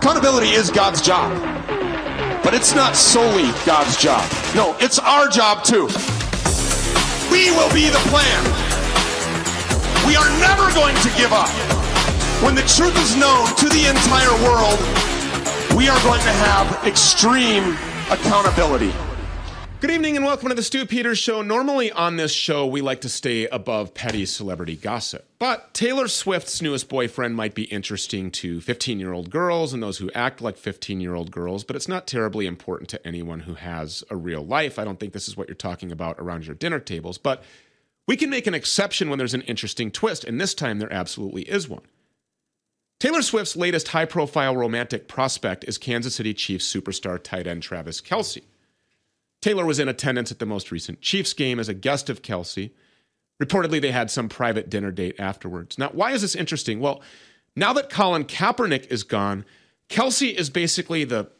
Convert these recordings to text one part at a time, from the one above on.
Accountability is God's job. But it's not solely God's job. No, it's our job too. We will be the plan. We are never going to give up. When the truth is known to the entire world, we are going to have extreme accountability. Good evening and welcome to the Stew Peters Show. Normally on this show, we like to stay above petty celebrity gossip. But Taylor Swift's newest boyfriend might be interesting to 15 year old girls and those who act like 15 year old girls, but it's not terribly important to anyone who has a real life. I don't think this is what you're talking about around your dinner tables, but we can make an exception when there's an interesting twist, and this time there absolutely is one. Taylor Swift's latest high profile romantic prospect is Kansas City Chiefs superstar tight end Travis Kelce. Taylor was in attendance at the most recent Chiefs game as a guest of Kelce. Reportedly, they had some private dinner date afterwards. Now, why is this interesting? Well, now that Colin Kaepernick is gone, Kelce is basically the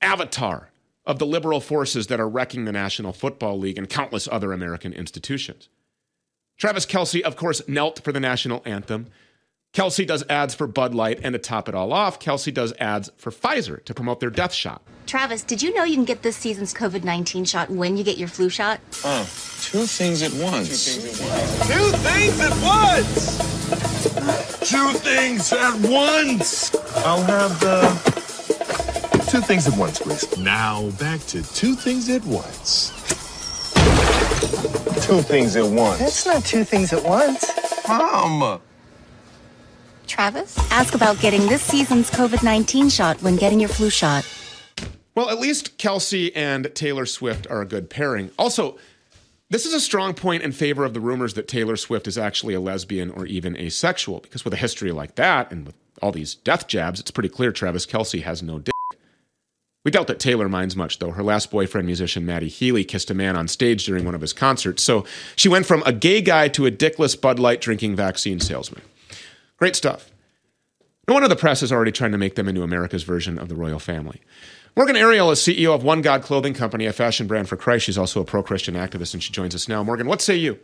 avatar of the liberal forces that are wrecking the National Football League and countless other American institutions. Travis Kelce, of course, knelt for the national anthem. Kelce does ads for Bud Light, and to top it all off, Kelce does ads for Pfizer to promote their death shot. Travis, did you know you can get this season's COVID 19 shot when you get your flu shot? Oh, two things at once. Two things at once! Two things at once! I'll have the two things at once, please. Now back to two things at once. Two things at once. That's not two things at once. Mom! Travis, ask about getting this season's COVID 19 shot when getting your flu shot. Well, at least Kelce and Taylor Swift are a good pairing. Also, this is a strong point in favor of the rumors that Taylor Swift is actually a lesbian or even asexual, because with a history like that and with all these death jabs, it's pretty clear Travis Kelce has no dick. We doubt that Taylor minds much, though. Her last boyfriend, musician Matty Healy, kissed a man on stage during one of his concerts. So she went from a gay guy to a dickless Bud Light drinking vaccine salesman. Great stuff. No wonder the press is already trying to make them into America's version of the royal family. Morgan Ariel is CEO of One God Clothing Company, a fashion brand for Christ. She's also a pro Christian activist, and she joins us now. Morgan, what say you?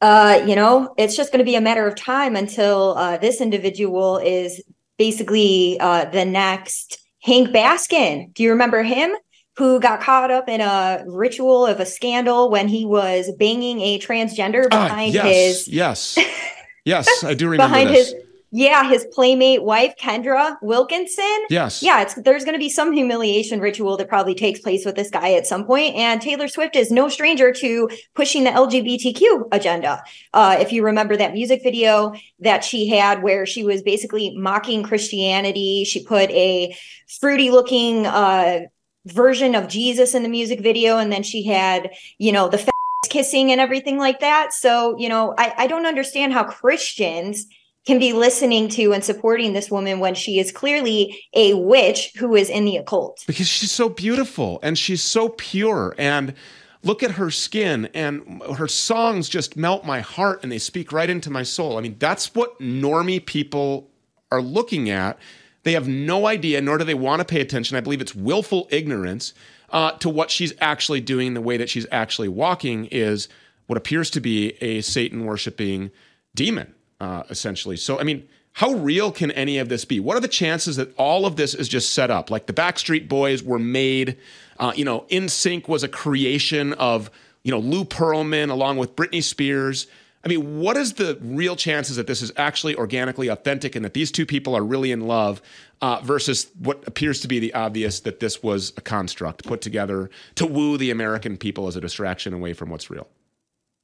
Uh, you know, it's just going to be a matter of time until uh, this individual is basically uh, the next Hank Baskett. Do you remember him? Who got caught up in a ritual of a scandal when he was banging a transgender Ah, behind yes, his yes, yes, I do remember behind this. his yeah his playmate wife Kendra Wilkinson. Yes. Yeah, it's there's going to be some humiliation ritual that probably takes place with this guy at some point. point, and Taylor Swift is no stranger to pushing the LGBTQ agenda. Uh, if you remember that music video that she had, where she was basically mocking Christianity, she put a fruity looking uh, version of Jesus in the music video, and then she had you know the kissing and everything like that. So you know, I, I don't understand how Christians can be listening to and supporting this woman when she is clearly a witch who is in the occult. because she's so beautiful and she's so pure and look at her skin and her songs just melt my heart and they speak right into my soul i mean that's what normie people are looking at they have no idea nor do they want to pay attention i believe it's willful ignorance uh, to what she's actually doing the way that she's actually walking is what appears to be a satan worshiping demon uh, essentially. So, I mean, how real can any of this be? What are the chances that all of this is just set up? Like the Backstreet Boys were made, uh, you know, NSYNC was a creation of, you know, Lou Pearlman along with Britney Spears. I mean, what is the real chances that this is actually organically authentic and that these two people are really in love uh, versus what appears to be the obvious that this was a construct put together to woo the American people as a distraction away from what's real?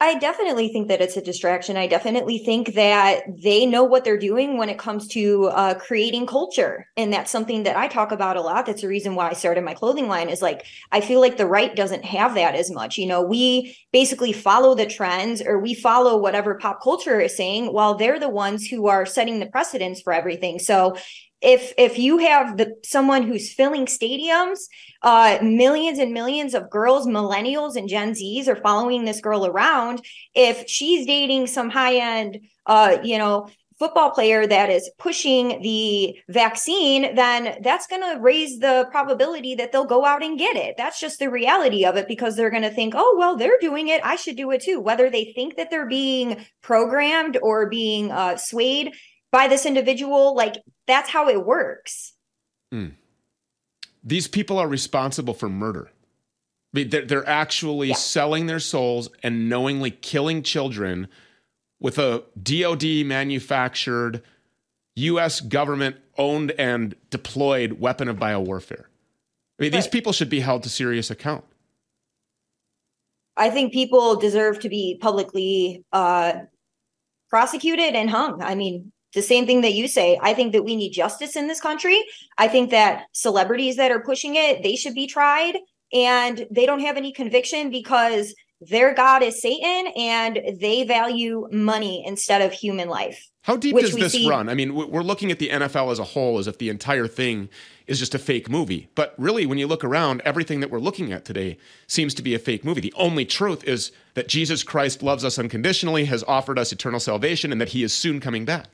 I definitely think that it's a distraction. I definitely think that they know what they're doing when it comes to uh, creating culture. And that's something that I talk about a lot. That's the reason why I started my clothing line is like, I feel like the right doesn't have that as much. You know, we basically follow the trends or we follow whatever pop culture is saying while they're the ones who are setting the precedents for everything. So if if you have the someone who's filling stadiums uh millions and millions of girls millennials and gen z's are following this girl around if she's dating some high end uh you know football player that is pushing the vaccine then that's going to raise the probability that they'll go out and get it. That's just the reality of it because they're going to think oh well they're doing it. I should do it too. Whether they think that they're being programmed or being uh swayed by this individual like that's how it works. Mm. These people are responsible for murder. I mean, they're, they're actually yeah. selling their souls and knowingly killing children with a DoD manufactured, U.S. government owned and deployed weapon of biowarfare. I mean, these people should be held to serious account. I think people deserve to be publicly uh, prosecuted and hung. I mean, the same thing that you say. I think that we need justice in this country. I think that celebrities that are pushing it, they should be tried and they don't have any conviction because their god is Satan and they value money instead of human life. How deep does this see- run? I mean, we're looking at the NFL as a whole as if the entire thing is just a fake movie. But really, when you look around, everything that we're looking at today seems to be a fake movie. The only truth is that Jesus Christ loves us unconditionally, has offered us eternal salvation, and that he is soon coming back.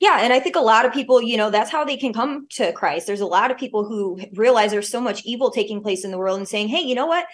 Yeah, and I think a lot of people, you know, that's how they can come to Christ. There's a lot of people who realize there's so much evil taking place in the world and saying, "Hey, you know what?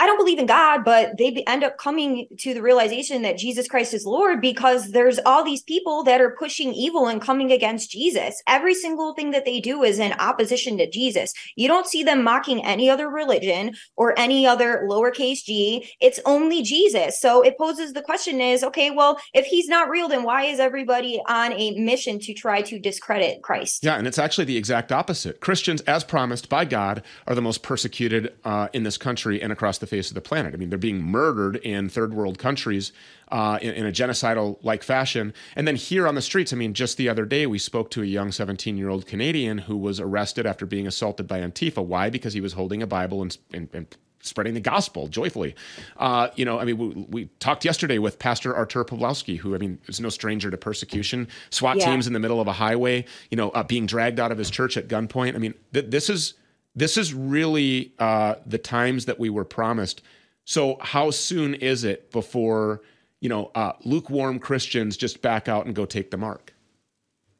I don't believe in God, but they end up coming to the realization that Jesus Christ is Lord because there's all these people that are pushing evil and coming against Jesus. Every single thing that they do is in opposition to Jesus. You don't see them mocking any other religion or any other lowercase g. It's only Jesus. So it poses the question is, okay, well, if he's not real, then why is everybody on a mission to try to discredit Christ? Yeah, and it's actually the exact opposite. Christians, as promised by God, are the most persecuted uh, in this country and across the the face of the planet. I mean, they're being murdered in third world countries uh, in, in, a genocidal like fashion. And then here on the streets, I mean, just the other day, we spoke to a young 17 year old Canadian who was arrested after being assaulted by Antifa. Why? Because he was holding a Bible and, and, and spreading the gospel joyfully. Uh, you know, I mean, we, we, talked yesterday with Pastor Artur Pawlowski, who, I mean, is no stranger to persecution. SWAT yeah. teams in the middle of a highway, you know, uh, being dragged out of his church at gunpoint. I mean, th- this is this is really uh, the times that we were promised. So, how soon is it before you know uh, lukewarm Christians just back out and go take the mark?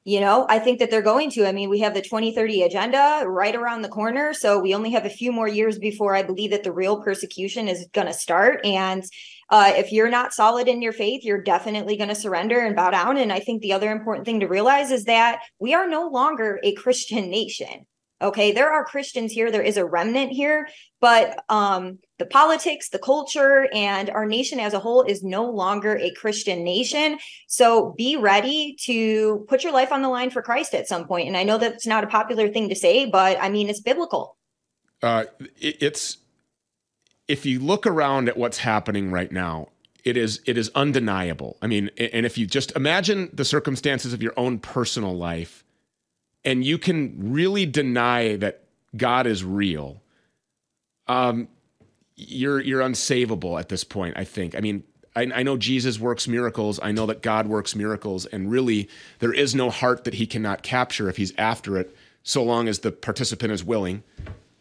You know, I think that they're going to. I mean, we have the 2030 agenda right around the corner. So we only have a few more years before I believe that the real persecution is going to start. And uh, if you're not solid in your faith, you're definitely going to surrender and bow down. And I think the other important thing to realize is that we are no longer a Christian nation. Okay, there are Christians here, there is a remnant here, but um, the politics, the culture, and our nation as a whole is no longer a Christian nation. So be ready to put your life on the line for Christ at some point. And I know that's not a popular thing to say, but I mean, it's biblical. Uh, it's if you look around at what's happening right now, it is it is undeniable. I mean, and if you just imagine the circumstances of your own personal life and you can really deny that God is real, um, you're you're unsavable at this point. I think. I mean, I, I, know Jesus works miracles. I know that God works miracles, and really, there is no heart that He cannot capture if He's after it, so long as the participant is willing,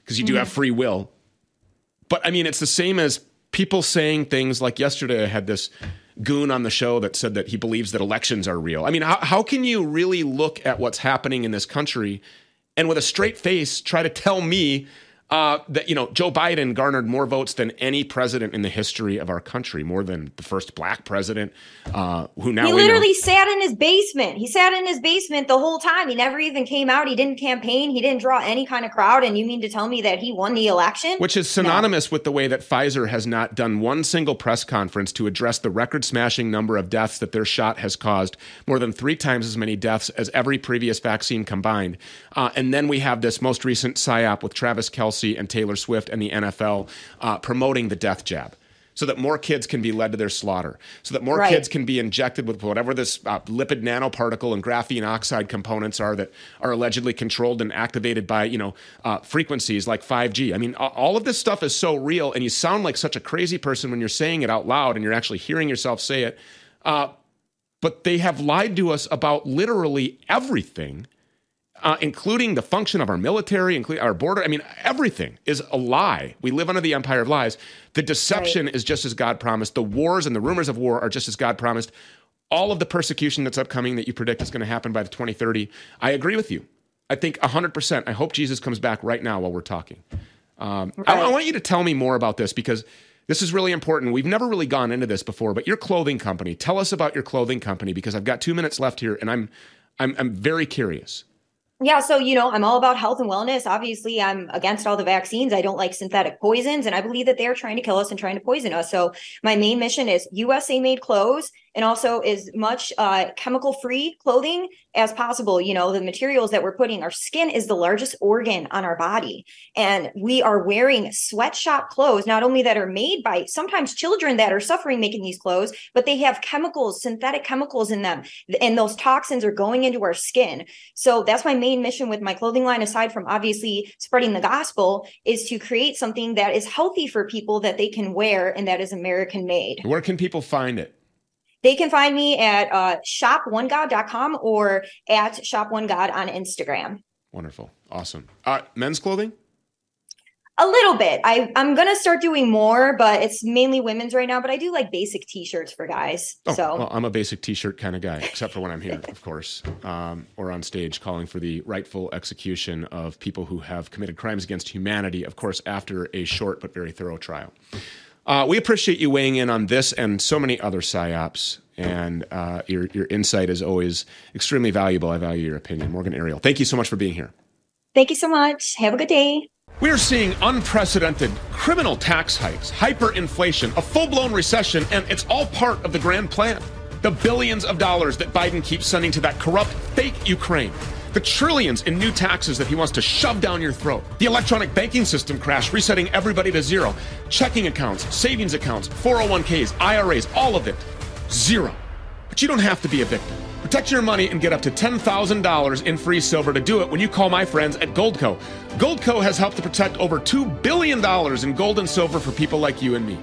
because you do mm-hmm. have free will. But I mean, it's the same as people saying things like yesterday. I had this goon on the show that said that he believes that elections are real. I mean, how, how can you really look at what's happening in this country and with a straight face try to tell me uh, that you know Joe Biden garnered more votes than any president in the history of our country, more than the first black president. Uh, who now he literally sat in his basement. He sat in his basement the whole time. He never even came out. He didn't campaign. He didn't draw any kind of crowd. And you mean to tell me that he won the election? Which is synonymous no. with the way that Pfizer has not done one single press conference to address the record-smashing number of deaths that their shot has caused, more than three times as many deaths as every previous vaccine combined. Uh, and then we have this most recent psyop with Travis Kelce and Taylor Swift and the NFL uh, promoting the death jab so that more kids can be led to their slaughter, so that more right. kids can be injected with whatever this uh, lipid nanoparticle and graphene oxide components are that are allegedly controlled and activated by you know uh, frequencies like 5G. I mean, all of this stuff is so real, and you sound like such a crazy person when you're saying it out loud and you're actually hearing yourself say it. Uh, but they have lied to us about literally everything uh, including the function of our military, including our border. I mean, everything is a lie. We live under the empire of lies. The deception right. is just as God promised. The wars and the rumors of war are just as God promised. All of the persecution that's upcoming that you predict is going to happen by the 2030. I agree with you. I think 100%. I hope Jesus comes back right now while we're talking. Um, right. I, I want you to tell me more about this because this is really important. We've never really gone into this before, but your clothing company, tell us about your clothing company because I've got two minutes left here and I'm I'm, I'm very curious. Yeah, so you know, I'm all about health and wellness. Obviously, I'm against all the vaccines. I don't like synthetic poisons, and I believe that they're trying to kill us and trying to poison us. So, my main mission is USA made clothes and also as much uh, chemical free clothing as possible. You know, the materials that we're putting, our skin is the largest organ on our body. And we are wearing sweatshop clothes, not only that are made by sometimes children that are suffering making these clothes, but they have chemicals, synthetic chemicals in them. And those toxins are going into our skin. So that's my main mission with my clothing line, aside from obviously spreading the gospel, is to create something that is healthy for people that they can wear and that is American made. Where can people find it? They can find me at uh, shop1god.com or at shop1god on Instagram. Wonderful. Awesome. Uh, men's clothing? A little bit. I, I'm going to start doing more, but it's mainly women's right now. But I do like basic t shirts for guys. Oh, so well, I'm a basic t shirt kind of guy, except for when I'm here, of course, um, or on stage calling for the rightful execution of people who have committed crimes against humanity, of course, after a short but very thorough trial. Uh, we appreciate you weighing in on this and so many other psyops. And uh, your, your insight is always extremely valuable. I value your opinion. Morgan Ariel, thank you so much for being here. Thank you so much. Have a good day. We are seeing unprecedented criminal tax hikes, hyperinflation, a full blown recession, and it's all part of the grand plan. The billions of dollars that Biden keeps sending to that corrupt, fake Ukraine the trillions in new taxes that he wants to shove down your throat, the electronic banking system crash, resetting everybody to zero, checking accounts, savings accounts, 401ks, IRAs, all of it, zero. But you don't have to be a victim. Protect your money and get up to $10,000 in free silver to do it when you call my friends at Goldco. Goldco has helped to protect over $2 billion in gold and silver for people like you and me.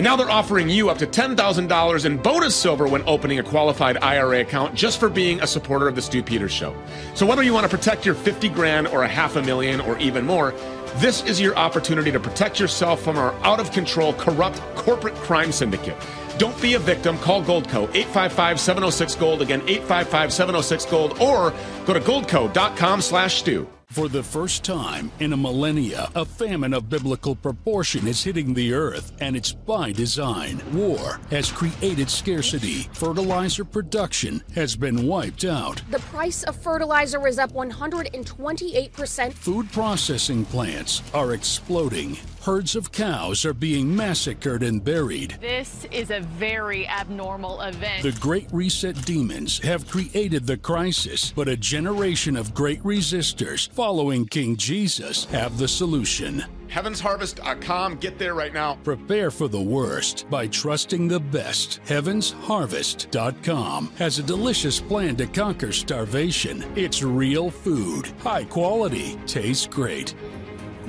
And now they're offering you up to $10,000 in bonus silver when opening a qualified IRA account just for being a supporter of the Stew Peters Show. So whether you want to protect your 50 grand or a half a million or even more, this is your opportunity to protect yourself from our out of control, corrupt corporate crime syndicate. Don't be a victim. Call Goldco 855 706 Gold. Again, 855 706 Gold. Or go to goldco.com slash Stew. For the first time in a millennia, a famine of biblical proportion is hitting the earth, and it's by design. War has created scarcity. Fertilizer production has been wiped out. The price of fertilizer is up 128%. Food processing plants are exploding. Herds of cows are being massacred and buried. This is a very abnormal event. The Great Reset demons have created the crisis, but a generation of great resistors following King Jesus have the solution. HeavensHarvest.com. Get there right now. Prepare for the worst by trusting the best. HeavensHarvest.com has a delicious plan to conquer starvation. It's real food, high quality, tastes great.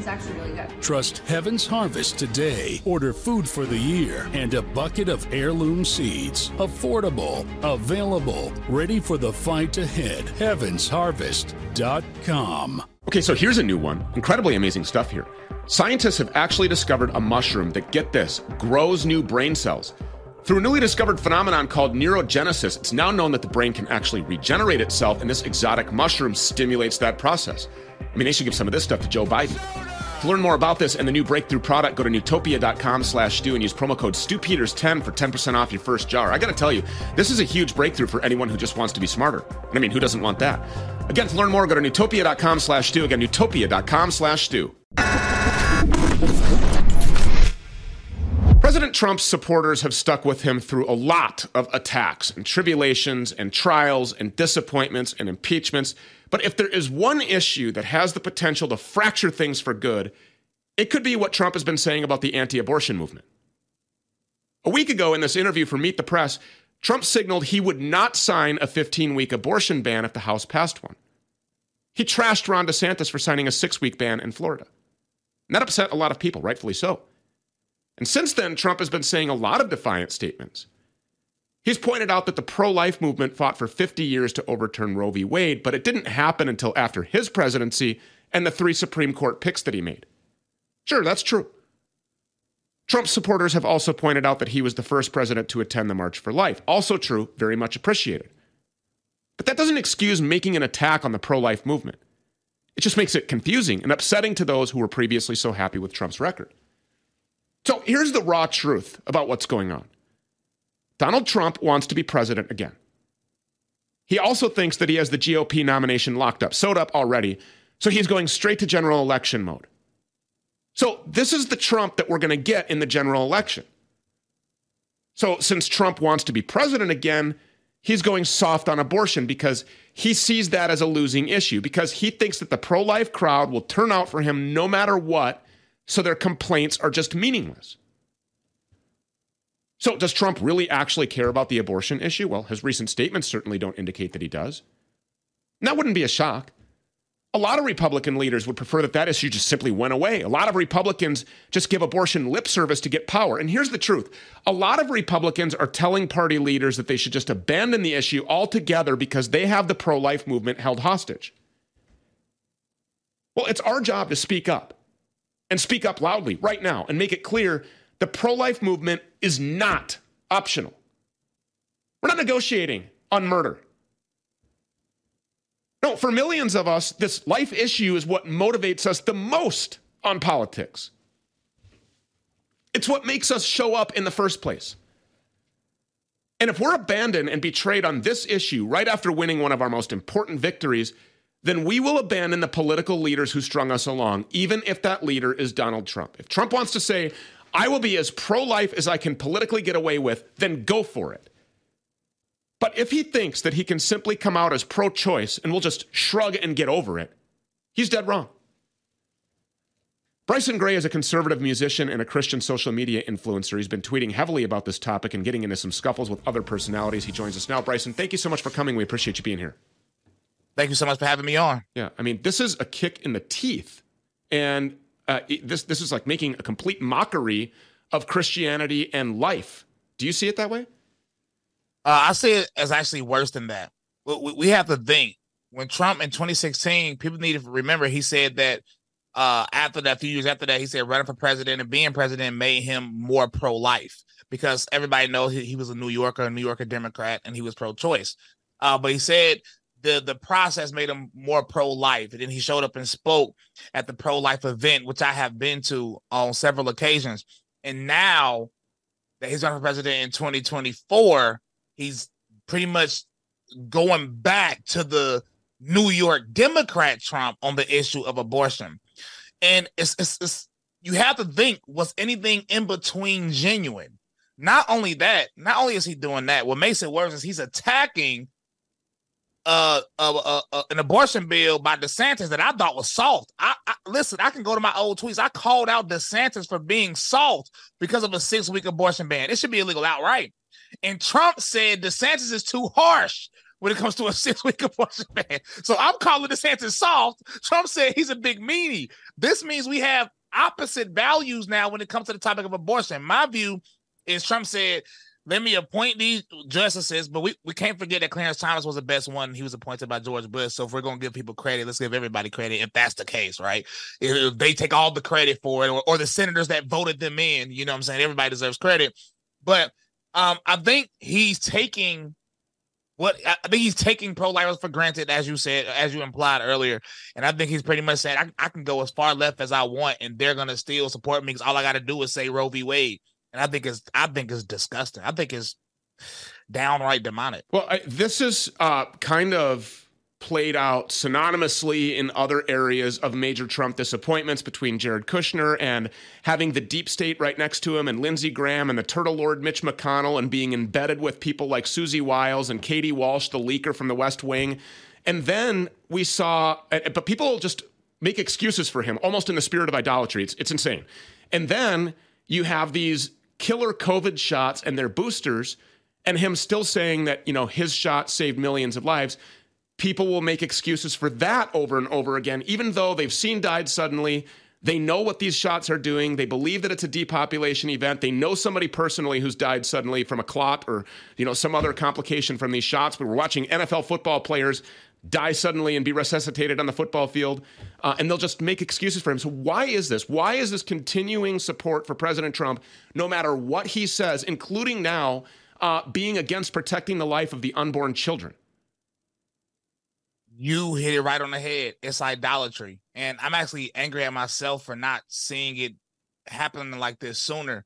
It's actually really good. Trust Heaven's Harvest today. Order food for the year and a bucket of heirloom seeds. Affordable, available, ready for the fight ahead. HeavensHarvest.com. Okay, so here's a new one. Incredibly amazing stuff here. Scientists have actually discovered a mushroom that, get this, grows new brain cells. Through a newly discovered phenomenon called neurogenesis, it's now known that the brain can actually regenerate itself, and this exotic mushroom stimulates that process. I mean, they should give some of this stuff to Joe Biden. To learn more about this and the new breakthrough product, go to nootopia.com slash Stew and use promo code StewPeters10 for 10% off your first jar. I gotta tell you, this is a huge breakthrough for anyone who just wants to be smarter. I mean, who doesn't want that? Again, to learn more, go to nootopia.com slash Stew. Again, nootopia.com slash Stew. President Trump's supporters have stuck with him through a lot of attacks and tribulations and trials and disappointments and impeachments. But if there is one issue that has the potential to fracture things for good, it could be what Trump has been saying about the anti abortion movement. A week ago, in this interview for Meet the Press, Trump signaled he would not sign a 15 week abortion ban if the House passed one. He trashed Ron DeSantis for signing a six week ban in Florida. And that upset a lot of people, rightfully so. And since then, Trump has been saying a lot of defiant statements. He's pointed out that the pro life movement fought for 50 years to overturn Roe v. Wade, but it didn't happen until after his presidency and the three Supreme Court picks that he made. Sure, that's true. Trump's supporters have also pointed out that he was the first president to attend the March for Life. Also true, very much appreciated. But that doesn't excuse making an attack on the pro life movement. It just makes it confusing and upsetting to those who were previously so happy with Trump's record. So here's the raw truth about what's going on Donald Trump wants to be president again. He also thinks that he has the GOP nomination locked up, sewed up already. So he's going straight to general election mode. So this is the Trump that we're going to get in the general election. So since Trump wants to be president again, he's going soft on abortion because he sees that as a losing issue because he thinks that the pro life crowd will turn out for him no matter what, so their complaints are just meaningless. So, does Trump really actually care about the abortion issue? Well, his recent statements certainly don't indicate that he does. And that wouldn't be a shock. A lot of Republican leaders would prefer that that issue just simply went away. A lot of Republicans just give abortion lip service to get power. And here's the truth a lot of Republicans are telling party leaders that they should just abandon the issue altogether because they have the pro life movement held hostage. Well, it's our job to speak up and speak up loudly right now and make it clear the pro life movement is not optional. We're not negotiating on murder. No, for millions of us, this life issue is what motivates us the most on politics. It's what makes us show up in the first place. And if we're abandoned and betrayed on this issue right after winning one of our most important victories, then we will abandon the political leaders who strung us along, even if that leader is Donald Trump. If Trump wants to say, I will be as pro life as I can politically get away with, then go for it. But if he thinks that he can simply come out as pro choice and we'll just shrug and get over it, he's dead wrong. Bryson Gray is a conservative musician and a Christian social media influencer. He's been tweeting heavily about this topic and getting into some scuffles with other personalities. He joins us now. Bryson, thank you so much for coming. We appreciate you being here. Thank you so much for having me on. Yeah, I mean, this is a kick in the teeth, and uh, this this is like making a complete mockery of Christianity and life. Do you see it that way? Uh, I see it as actually worse than that. We, we have to think when Trump in 2016, people need to remember he said that uh, after that, a few years after that, he said running for president and being president made him more pro life because everybody knows he, he, was a New Yorker, a New Yorker Democrat, and he was pro choice. Uh, but he said the the process made him more pro life, and then he showed up and spoke at the pro life event, which I have been to on several occasions. And now that he's running for president in 2024, he's pretty much going back to the New York Democrat Trump on the issue of abortion. And it's, it's, it's you have to think was anything in between genuine? Not only that, not only is he doing that, what makes it worse is he's attacking uh, uh, uh, uh, an abortion bill by DeSantis that I thought was soft. I, I, listen. I can go to my old tweets. I called out DeSantis for being soft because of a six week abortion ban. It should be illegal outright. And Trump said DeSantis is too harsh when it comes to a six week abortion ban. So I'm calling DeSantis soft. Trump said he's a big meanie. This means we have opposite values now when it comes to the topic of abortion. My view is Trump said, let me appoint these justices, but we, we can't forget that Clarence Thomas was the best one. He was appointed by George Bush. So if we're going to give people credit, let's give everybody credit if that's the case, right? If they take all the credit for it or, or the senators that voted them in, you know what I'm saying? Everybody deserves credit. But um, I think he's taking what I think he's taking pro lifers for granted, as you said, as you implied earlier. And I think he's pretty much saying I, I can go as far left as I want, and they're gonna still support me because all I got to do is say Roe v. Wade. And I think it's I think it's disgusting. I think it's downright demonic. Well, I, this is uh, kind of played out synonymously in other areas of major Trump disappointments between Jared Kushner and having the deep state right next to him and Lindsey Graham and the turtle lord Mitch McConnell and being embedded with people like Susie Wiles and Katie Walsh, the leaker from the West Wing. And then we saw, but people just make excuses for him almost in the spirit of idolatry. It's, it's insane. And then you have these killer COVID shots and their boosters and him still saying that, you know, his shot saved millions of lives people will make excuses for that over and over again, even though they've seen died suddenly. They know what these shots are doing. They believe that it's a depopulation event. They know somebody personally who's died suddenly from a clot or you know some other complication from these shots. But we're watching NFL football players die suddenly and be resuscitated on the football field, uh, and they'll just make excuses for him. So why is this? Why is this continuing support for President Trump, no matter what he says, including now uh, being against protecting the life of the unborn children? you hit it right on the head. It's idolatry. And I'm actually angry at myself for not seeing it happening like this sooner.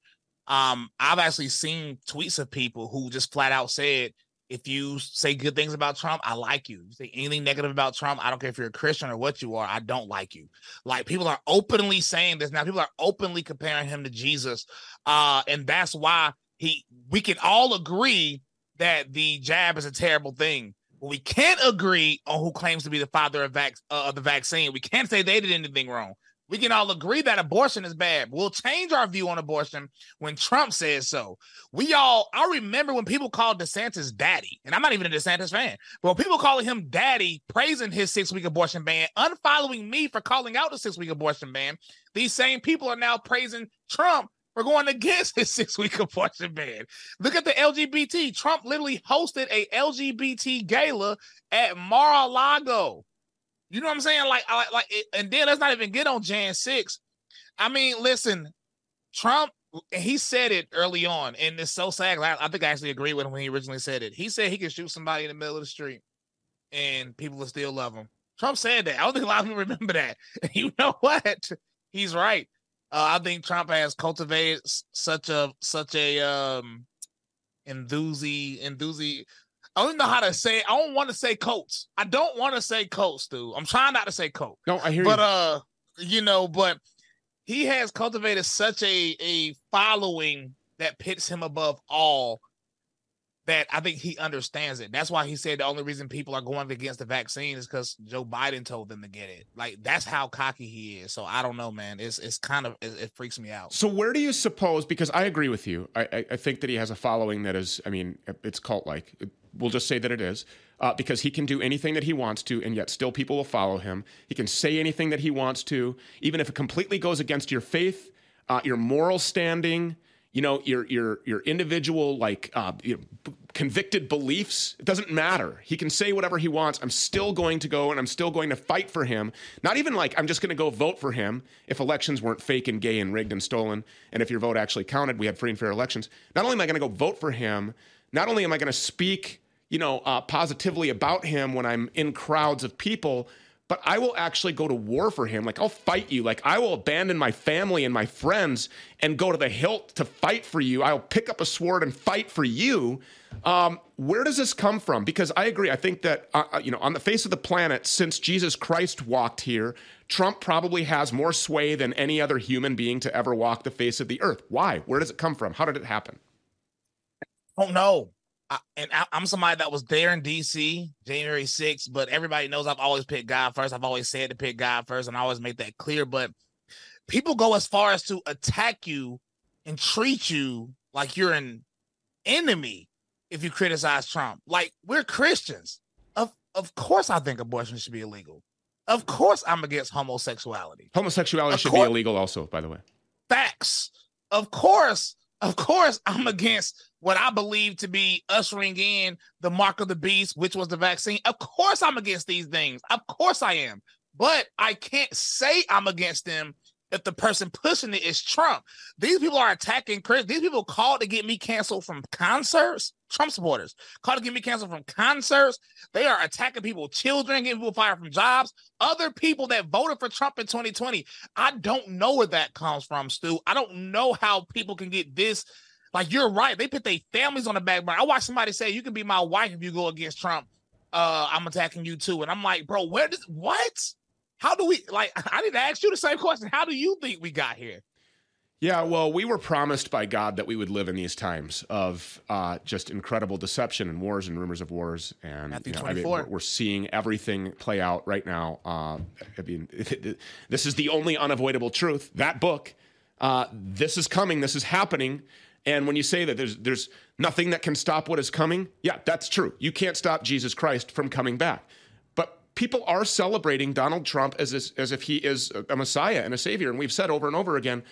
Um, I've actually seen tweets of people who just flat out said, If you say good things about Trump, I like you. You say anything negative about Trump, I don't care if you're a Christian or what you are, I don't like you. Like people are openly saying this now. People are openly comparing him to Jesus, uh, and that's why he. We can all agree that the jab is a terrible thing. But we can't agree on who claims to be the father of, vac- uh, of the vaccine. We can't say they did anything wrong. We can all agree that abortion is bad. We'll change our view on abortion when Trump says so. We all, I remember when people called DeSantis daddy, and I'm not even a DeSantis fan, but people calling him daddy, praising his six week abortion ban, unfollowing me for calling out the six week abortion ban, these same people are now praising Trump for going against his six week abortion ban. Look at the LGBT. Trump literally hosted a LGBT gala at Mar a Lago. You know what I'm saying? Like, like, like, and then let's not even get on Jan 6. I mean, listen, Trump, he said it early on, and it's so sad. I, I think I actually agree with him when he originally said it. He said he could shoot somebody in the middle of the street and people will still love him. Trump said that. I don't think a lot of people remember that. you know what? He's right. Uh, I think Trump has cultivated such a such a um enthusi enthusi I don't know how to say. It. I don't want to say Colts. I don't want to say Colts, dude. I'm trying not to say Colt. No, I hear but, you. But uh, you know, but he has cultivated such a a following that pits him above all. That I think he understands it. That's why he said the only reason people are going against the vaccine is because Joe Biden told them to get it. Like that's how cocky he is. So I don't know, man. It's it's kind of it, it freaks me out. So where do you suppose? Because I agree with you. I, I, I think that he has a following that is. I mean, it's cult like we'll just say that it is, uh, because he can do anything that he wants to, and yet still people will follow him. He can say anything that he wants to, even if it completely goes against your faith, uh, your moral standing, you know, your your your individual like uh, you know, convicted beliefs. It doesn't matter. He can say whatever he wants. I'm still going to go and I'm still going to fight for him. Not even like I'm just going to go vote for him if elections weren't fake and gay and rigged and stolen, and if your vote actually counted, we had free and fair elections. Not only am I going to go vote for him, not only am I going to speak you know, uh, positively about him when I'm in crowds of people, but I will actually go to war for him. Like, I'll fight you. Like, I will abandon my family and my friends and go to the hilt to fight for you. I'll pick up a sword and fight for you. Um, where does this come from? Because I agree. I think that, uh, uh, you know, on the face of the planet, since Jesus Christ walked here, Trump probably has more sway than any other human being to ever walk the face of the earth. Why? Where does it come from? How did it happen? Oh, no. I, and I, am somebody that was there in DC January 6th, but everybody knows I've always picked God first. I've always said to pick God first, and I always make that clear. But people go as far as to attack you and treat you like you're an enemy if you criticize Trump. Like we're Christians. Of of course, I think abortion should be illegal. Of course, I'm against homosexuality. Homosexuality of should course, be illegal, also, by the way. Facts. Of course, of course, I'm against what I believe to be ushering in the mark of the beast, which was the vaccine. Of course, I'm against these things. Of course, I am. But I can't say I'm against them if the person pushing it is Trump. These people are attacking Chris. These people called to get me canceled from concerts. Trump supporters called to get me canceled from concerts. They are attacking people, children, getting people fired from jobs. Other people that voted for Trump in 2020. I don't know where that comes from, Stew. I don't know how people can get this. Like you're right. They put their families on the back burner. I watched somebody say, "You can be my wife if you go against Trump." Uh, I'm attacking you too, and I'm like, bro, where does what? How do we like? I didn't ask you the same question. How do you think we got here? Yeah, well, we were promised by God that we would live in these times of uh, just incredible deception and wars and rumors of wars. And Matthew you know, 24. I mean, we're seeing everything play out right now. Uh, I mean, this is the only unavoidable truth. That book, uh, this is coming. This is happening. And when you say that there's there's nothing that can stop what is coming, yeah, that's true. You can't stop Jesus Christ from coming back people are celebrating Donald Trump as, as if he is a Messiah and a savior. And we've said over and over again,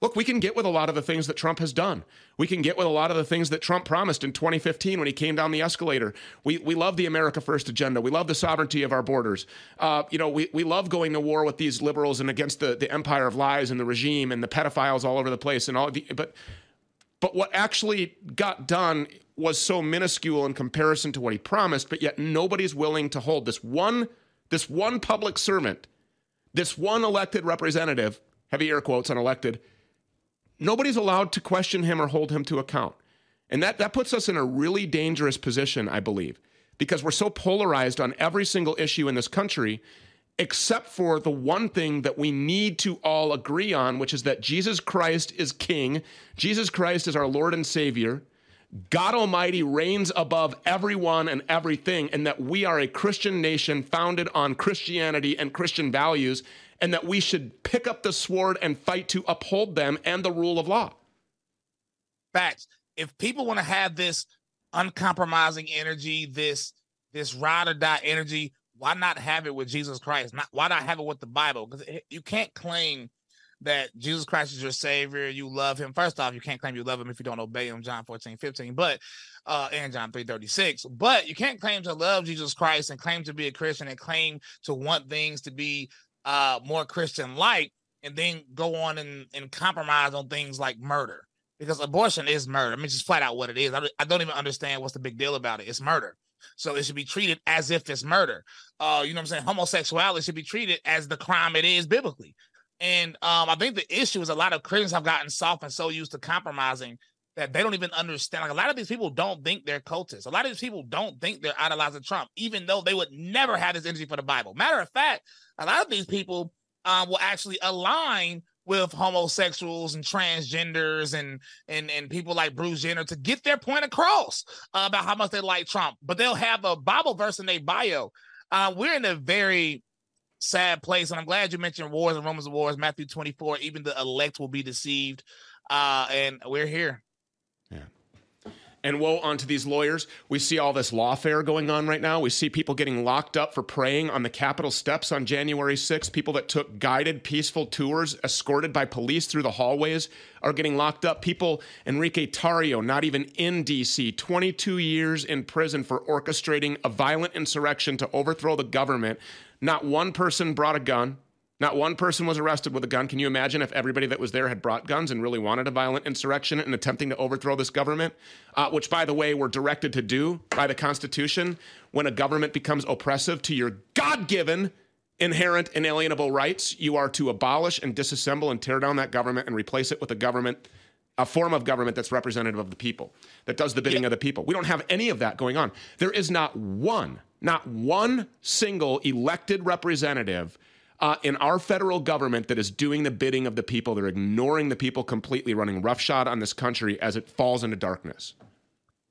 look, we can get with a lot of the things that Trump has done. We can get with a lot of the things that Trump promised in 2015 when he came down the escalator. We, we love the America First agenda. We love the sovereignty of our borders. Uh, you know, we, we love going to war with these liberals and against the, the empire of lies and the regime and the pedophiles all over the place and all the, but but what actually got done was so minuscule in comparison to what he promised, but yet nobody's willing to hold this one, this one public servant, this one elected representative, heavy air quotes on elected, nobody's allowed to question him or hold him to account. And that, that puts us in a really dangerous position, I believe, because we're so polarized on every single issue in this country, except for the one thing that we need to all agree on, which is that Jesus Christ is King, Jesus Christ is our Lord and Savior. God Almighty reigns above everyone and everything, and that we are a Christian nation founded on Christianity and Christian values, and that we should pick up the sword and fight to uphold them and the rule of law. Facts. If people want to have this uncompromising energy, this this ride or die energy, why not have it with Jesus Christ? Not why not have it with the Bible? Because you can't claim that Jesus Christ is your savior, you love him. First off, you can't claim you love him if you don't obey him, John 14, 15, but uh and John 3 36. But you can't claim to love Jesus Christ and claim to be a Christian and claim to want things to be uh more Christian like and then go on and, and compromise on things like murder. Because abortion is murder. I mean, just flat out what it is. I, I don't even understand what's the big deal about it. It's murder. So it should be treated as if it's murder. Uh, you know what I'm saying? Homosexuality should be treated as the crime it is biblically. And um, I think the issue is a lot of Christians have gotten soft and so used to compromising that they don't even understand. Like a lot of these people don't think they're cultists. A lot of these people don't think they're idolizing Trump, even though they would never have this energy for the Bible. Matter of fact, a lot of these people um, will actually align with homosexuals and transgenders and and and people like Bruce Jenner to get their point across uh, about how much they like Trump. But they'll have a Bible verse in their bio. Uh, we're in a very sad place. And I'm glad you mentioned wars and Romans of wars, Matthew 24. Even the elect will be deceived. Uh, and we're here. Yeah. And woe unto these lawyers. We see all this lawfare going on right now. We see people getting locked up for praying on the Capitol steps on January 6th. People that took guided, peaceful tours, escorted by police through the hallways, are getting locked up. People, Enrique Tarrio, not even in DC, 22 years in prison for orchestrating a violent insurrection to overthrow the government. Not one person brought a gun. Not one person was arrested with a gun. Can you imagine if everybody that was there had brought guns and really wanted a violent insurrection and attempting to overthrow this government? Uh, which, by the way, we're directed to do by the Constitution when a government becomes oppressive to your God given inherent inalienable rights. You are to abolish and disassemble and tear down that government and replace it with a government, a form of government that's representative of the people, that does the bidding yeah. of the people. We don't have any of that going on. There is not one, not one single elected representative uh, in our federal government that is doing the bidding of the people. They're ignoring the people completely, running roughshod on this country as it falls into darkness.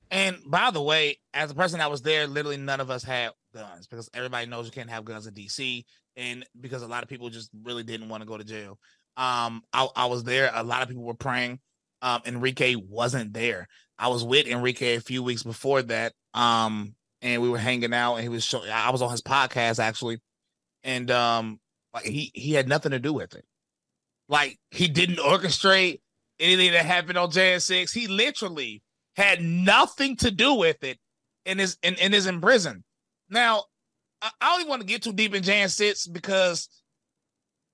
And by the way, as a person that was there, literally none of us had guns because everybody knows you can't have guns in DC, and because a lot of people just really didn't want to go to jail. Um, I, I was there. A lot of people were praying. Um, Enrique wasn't there. I was with Enrique a few weeks before that. Um, and we were hanging out, and he was showing. I was on his podcast actually, and um, like he he had nothing to do with it. Like he didn't orchestrate anything that happened on JN6. He literally had nothing to do with it and is and, and is in prison. Now, I, I don't want to get too deep in Jan 6 because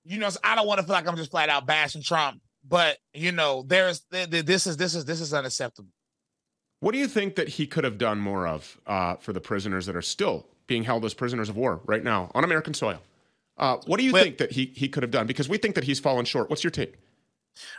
you know I don't want to feel like I'm just flat out bashing Trump. But you know, there's this is this is this is unacceptable. What do you think that he could have done more of uh, for the prisoners that are still being held as prisoners of war right now on American soil? Uh, what do you well, think that he he could have done? Because we think that he's fallen short. What's your take?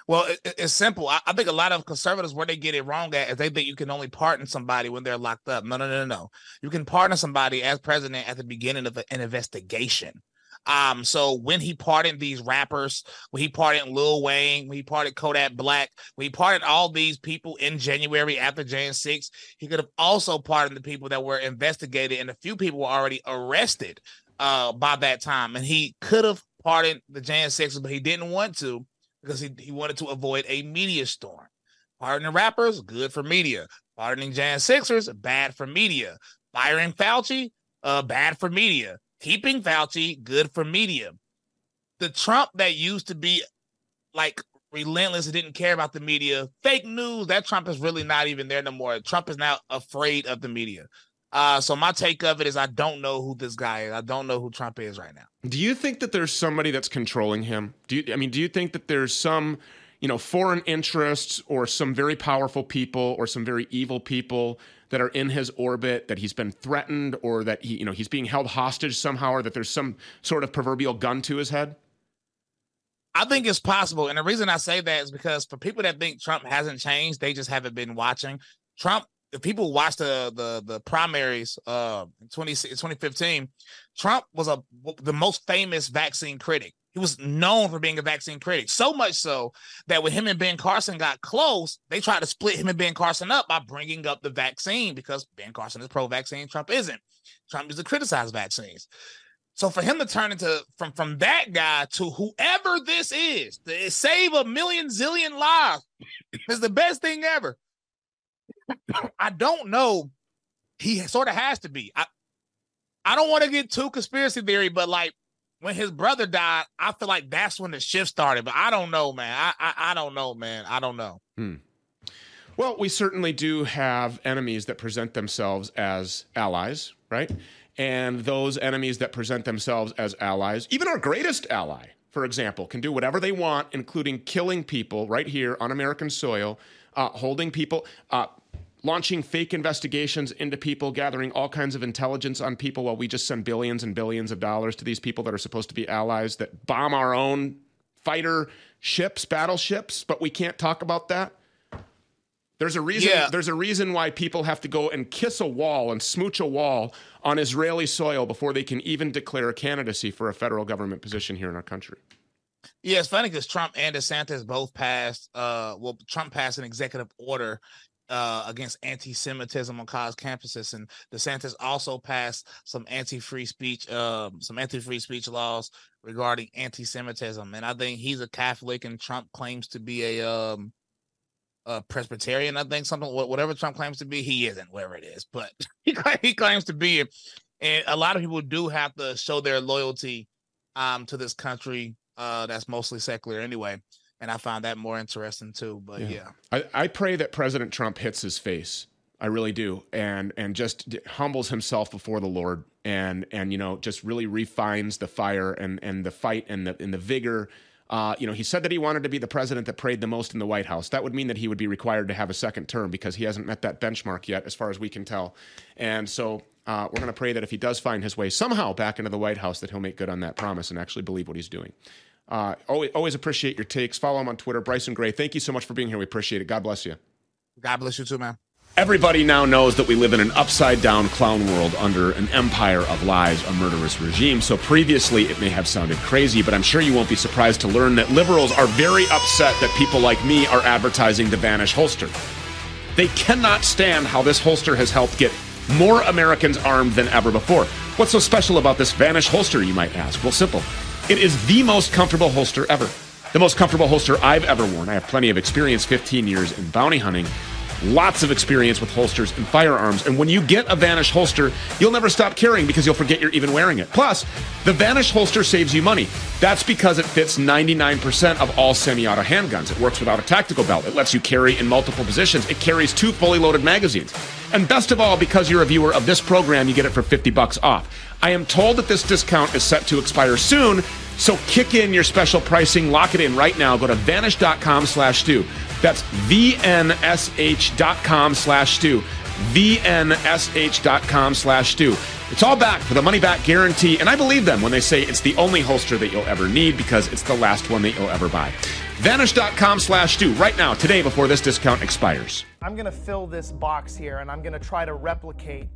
Well, it, it's simple. I, I, think a lot of conservatives where they get it wrong at is they think you can only pardon somebody when they're locked up. No, no, no, no. You can pardon somebody as president at the beginning of an investigation. Um, so when he pardoned these rappers, when he pardoned Lil Wayne, when he pardoned Kodak Black, when he pardoned all these people in January after Jan 6, he could have also pardoned the people that were investigated, and a few people were already arrested uh, by that time, and he could have pardoned the Jan Sixers, but he didn't want to because he, he wanted to avoid a media storm. Pardoning rappers, good for media. Pardoning Jan Sixers, bad for media. Firing Fauci, uh, bad for media. Keeping Fauci, good for media. The Trump that used to be like relentless and didn't care about the media, fake news, that Trump is really not even there no more. Trump is now afraid of the media. Uh, so my take of it is I don't know who this guy is. I don't know who Trump is right now. Do you think that there's somebody that's controlling him? Do you I mean do you think that there's some, you know, foreign interests or some very powerful people or some very evil people that are in his orbit that he's been threatened or that he, you know, he's being held hostage somehow or that there's some sort of proverbial gun to his head? I think it's possible. And the reason I say that is because for people that think Trump hasn't changed, they just haven't been watching Trump, if people watch the the the primaries uh in 20, 2015, Trump was a the most famous vaccine critic. He was known for being a vaccine critic, so much so that when him and Ben Carson got close, they tried to split him and Ben Carson up by bringing up the vaccine because Ben Carson is pro-vaccine, Trump isn't. Trump used to criticize vaccines. So for him to turn into from from that guy to whoever this is, to save a million zillion lives is the best thing ever. I don't know. He sort of has to be. I I don't want to get too conspiracy theory, but like when his brother died, I feel like that's when the shift started. But I don't know, man. I I, I don't know, man. I don't know. Hmm. Well, we certainly do have enemies that present themselves as allies, right? And those enemies that present themselves as allies, even our greatest ally, for example, can do whatever they want, including killing people right here on American soil, uh, holding people, uh, launching fake investigations into people, gathering all kinds of intelligence on people while we just send billions and billions of dollars to these people that are supposed to be allies that bomb our own fighter ships, battleships, but we can't talk about that. There's a reason. Yeah. There's a reason why people have to go and kiss a wall and smooch a wall on Israeli soil before they can even declare a candidacy for a federal government position here in our country. Yeah, it's funny because Trump and DeSantis both passed. Uh, well, Trump passed an executive order uh, against anti-Semitism on college campuses, and DeSantis also passed some anti-free speech, um, some anti-free speech laws regarding anti-Semitism. And I think he's a Catholic, and Trump claims to be a um, a Presbyterian. I think something whatever Trump claims to be, he isn't. Wherever it is, but he he claims to be, and a lot of people do have to show their loyalty um, to this country uh, that's mostly secular anyway and I find that more interesting too. But yeah, yeah. I, I pray that President Trump hits his face. I really do, and and just humbles himself before the Lord, and and you know just really refines the fire and and the fight and the and the vigor. Uh, you know, he said that he wanted to be the president that prayed the most in the White House. That would mean that he would be required to have a second term because he hasn't met that benchmark yet, as far as we can tell. And so uh, we're going to pray that if he does find his way somehow back into the White House, that he'll make good on that promise and actually believe what he's doing. Uh, always, always appreciate your takes. Follow him on Twitter, Bryson Gray. Thank you so much for being here. We appreciate it. God bless you. God bless you too, man. Everybody now knows that we live in an upside down clown world under an empire of lies, a murderous regime. So previously it may have sounded crazy, but I'm sure you won't be surprised to learn that liberals are very upset that people like me are advertising the Vanish holster. They cannot stand how this holster has helped get more Americans armed than ever before. What's so special about this Vanish holster, you might ask? Well, simple. It is the most comfortable holster ever. The most comfortable holster I've ever worn. I have plenty of experience, 15 years in bounty hunting, lots of experience with holsters and firearms. And when you get a Vanish holster, you'll never stop carrying because you'll forget you're even wearing it. Plus, the Vanish holster saves you money. That's because it fits 99% of all semi auto handguns. It works without a tactical belt. It lets you carry in multiple positions. It carries two fully loaded magazines. And best of all, because you're a viewer of this program, you get it for 50 bucks off. I am told that this discount is set to expire soon, so kick in your special pricing, lock it in right now. Go to vanish.com slash stew. That's vnsh.com slash stew. vnsh.com slash stew. It's all back for the money back guarantee, and I believe them when they say it's the only holster that you'll ever need because it's the last one that you'll ever buy. Vanish.com slash stew right now, today, before this discount expires. I'm going to fill this box here and I'm going to try to replicate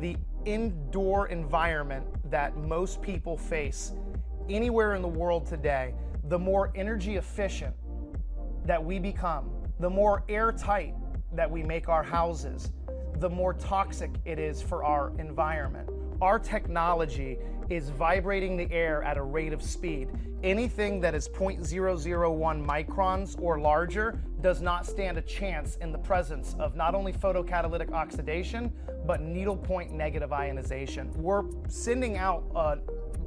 the indoor environment that most people face anywhere in the world today, the more energy efficient that we become, the more airtight that we make our houses, the more toxic it is for our environment. Our technology is vibrating the air at a rate of speed. Anything that is 0.001 microns or larger does not stand a chance in the presence of not only photocatalytic oxidation, but needlepoint negative ionization. We're sending out an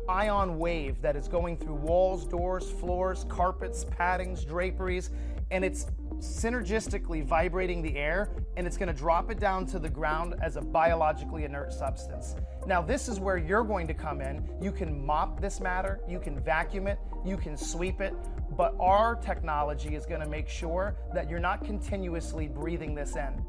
ion wave that is going through walls, doors, floors, carpets, paddings, draperies, and it's synergistically vibrating the air and it's going to drop it down to the ground as a biologically inert substance. Now, this is where you're going to come in. You can mop this matter, you can vacuum it, you can sweep it, but our technology is going to make sure that you're not continuously breathing this in.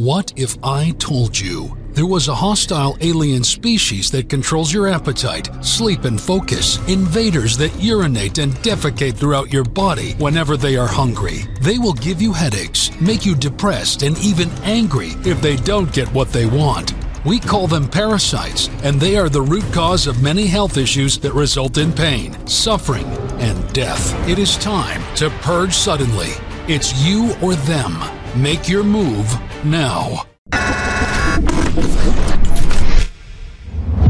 What if I told you there was a hostile alien species that controls your appetite, sleep, and focus? Invaders that urinate and defecate throughout your body whenever they are hungry. They will give you headaches, make you depressed, and even angry if they don't get what they want. We call them parasites, and they are the root cause of many health issues that result in pain, suffering, and death. It is time to purge suddenly. It's you or them. Make your move now.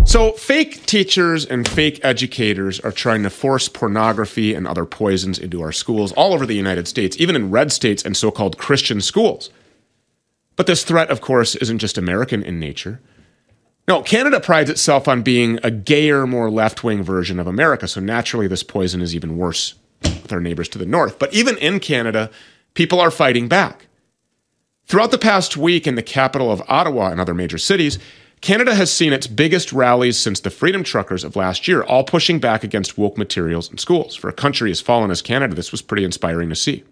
So, fake teachers and fake educators are trying to force pornography and other poisons into our schools all over the United States, even in red states and so called Christian schools. But this threat, of course, isn't just American in nature. No, Canada prides itself on being a gayer, more left wing version of America, so naturally this poison is even worse with our neighbors to the north. But even in Canada, people are fighting back. Throughout the past week in the capital of Ottawa and other major cities, Canada has seen its biggest rallies since the Freedom Truckers of last year, all pushing back against woke materials in schools. For a country as fallen as Canada, this was pretty inspiring to see.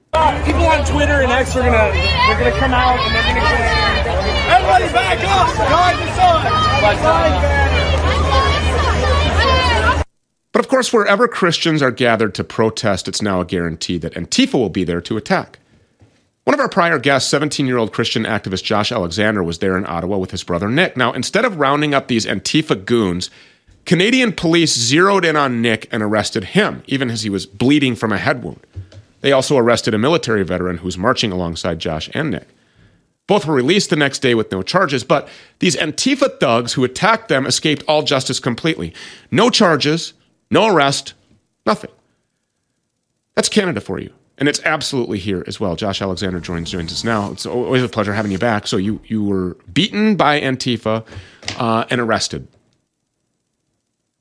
People on Twitter and X are gonna they're gonna come out and they're gonna everybody back up, guard the sun. But of course, wherever Christians are gathered to protest, it's now a guarantee that Antifa will be there to attack. One of our prior guests, 17 year old Christian activist Josh Alexander, was there in Ottawa with his brother Nick. Now, instead of rounding up these Antifa goons, Canadian police zeroed in on Nick and arrested him, even as he was bleeding from a head wound. They also arrested a military veteran who was marching alongside Josh and Nick. Both were released the next day with no charges, but these Antifa thugs who attacked them escaped all justice completely. No charges, no arrest, nothing. That's Canada for you and it's absolutely here as well. Josh Alexander joins joins us now. It's always a pleasure having you back. So you you were beaten by Antifa uh, and arrested.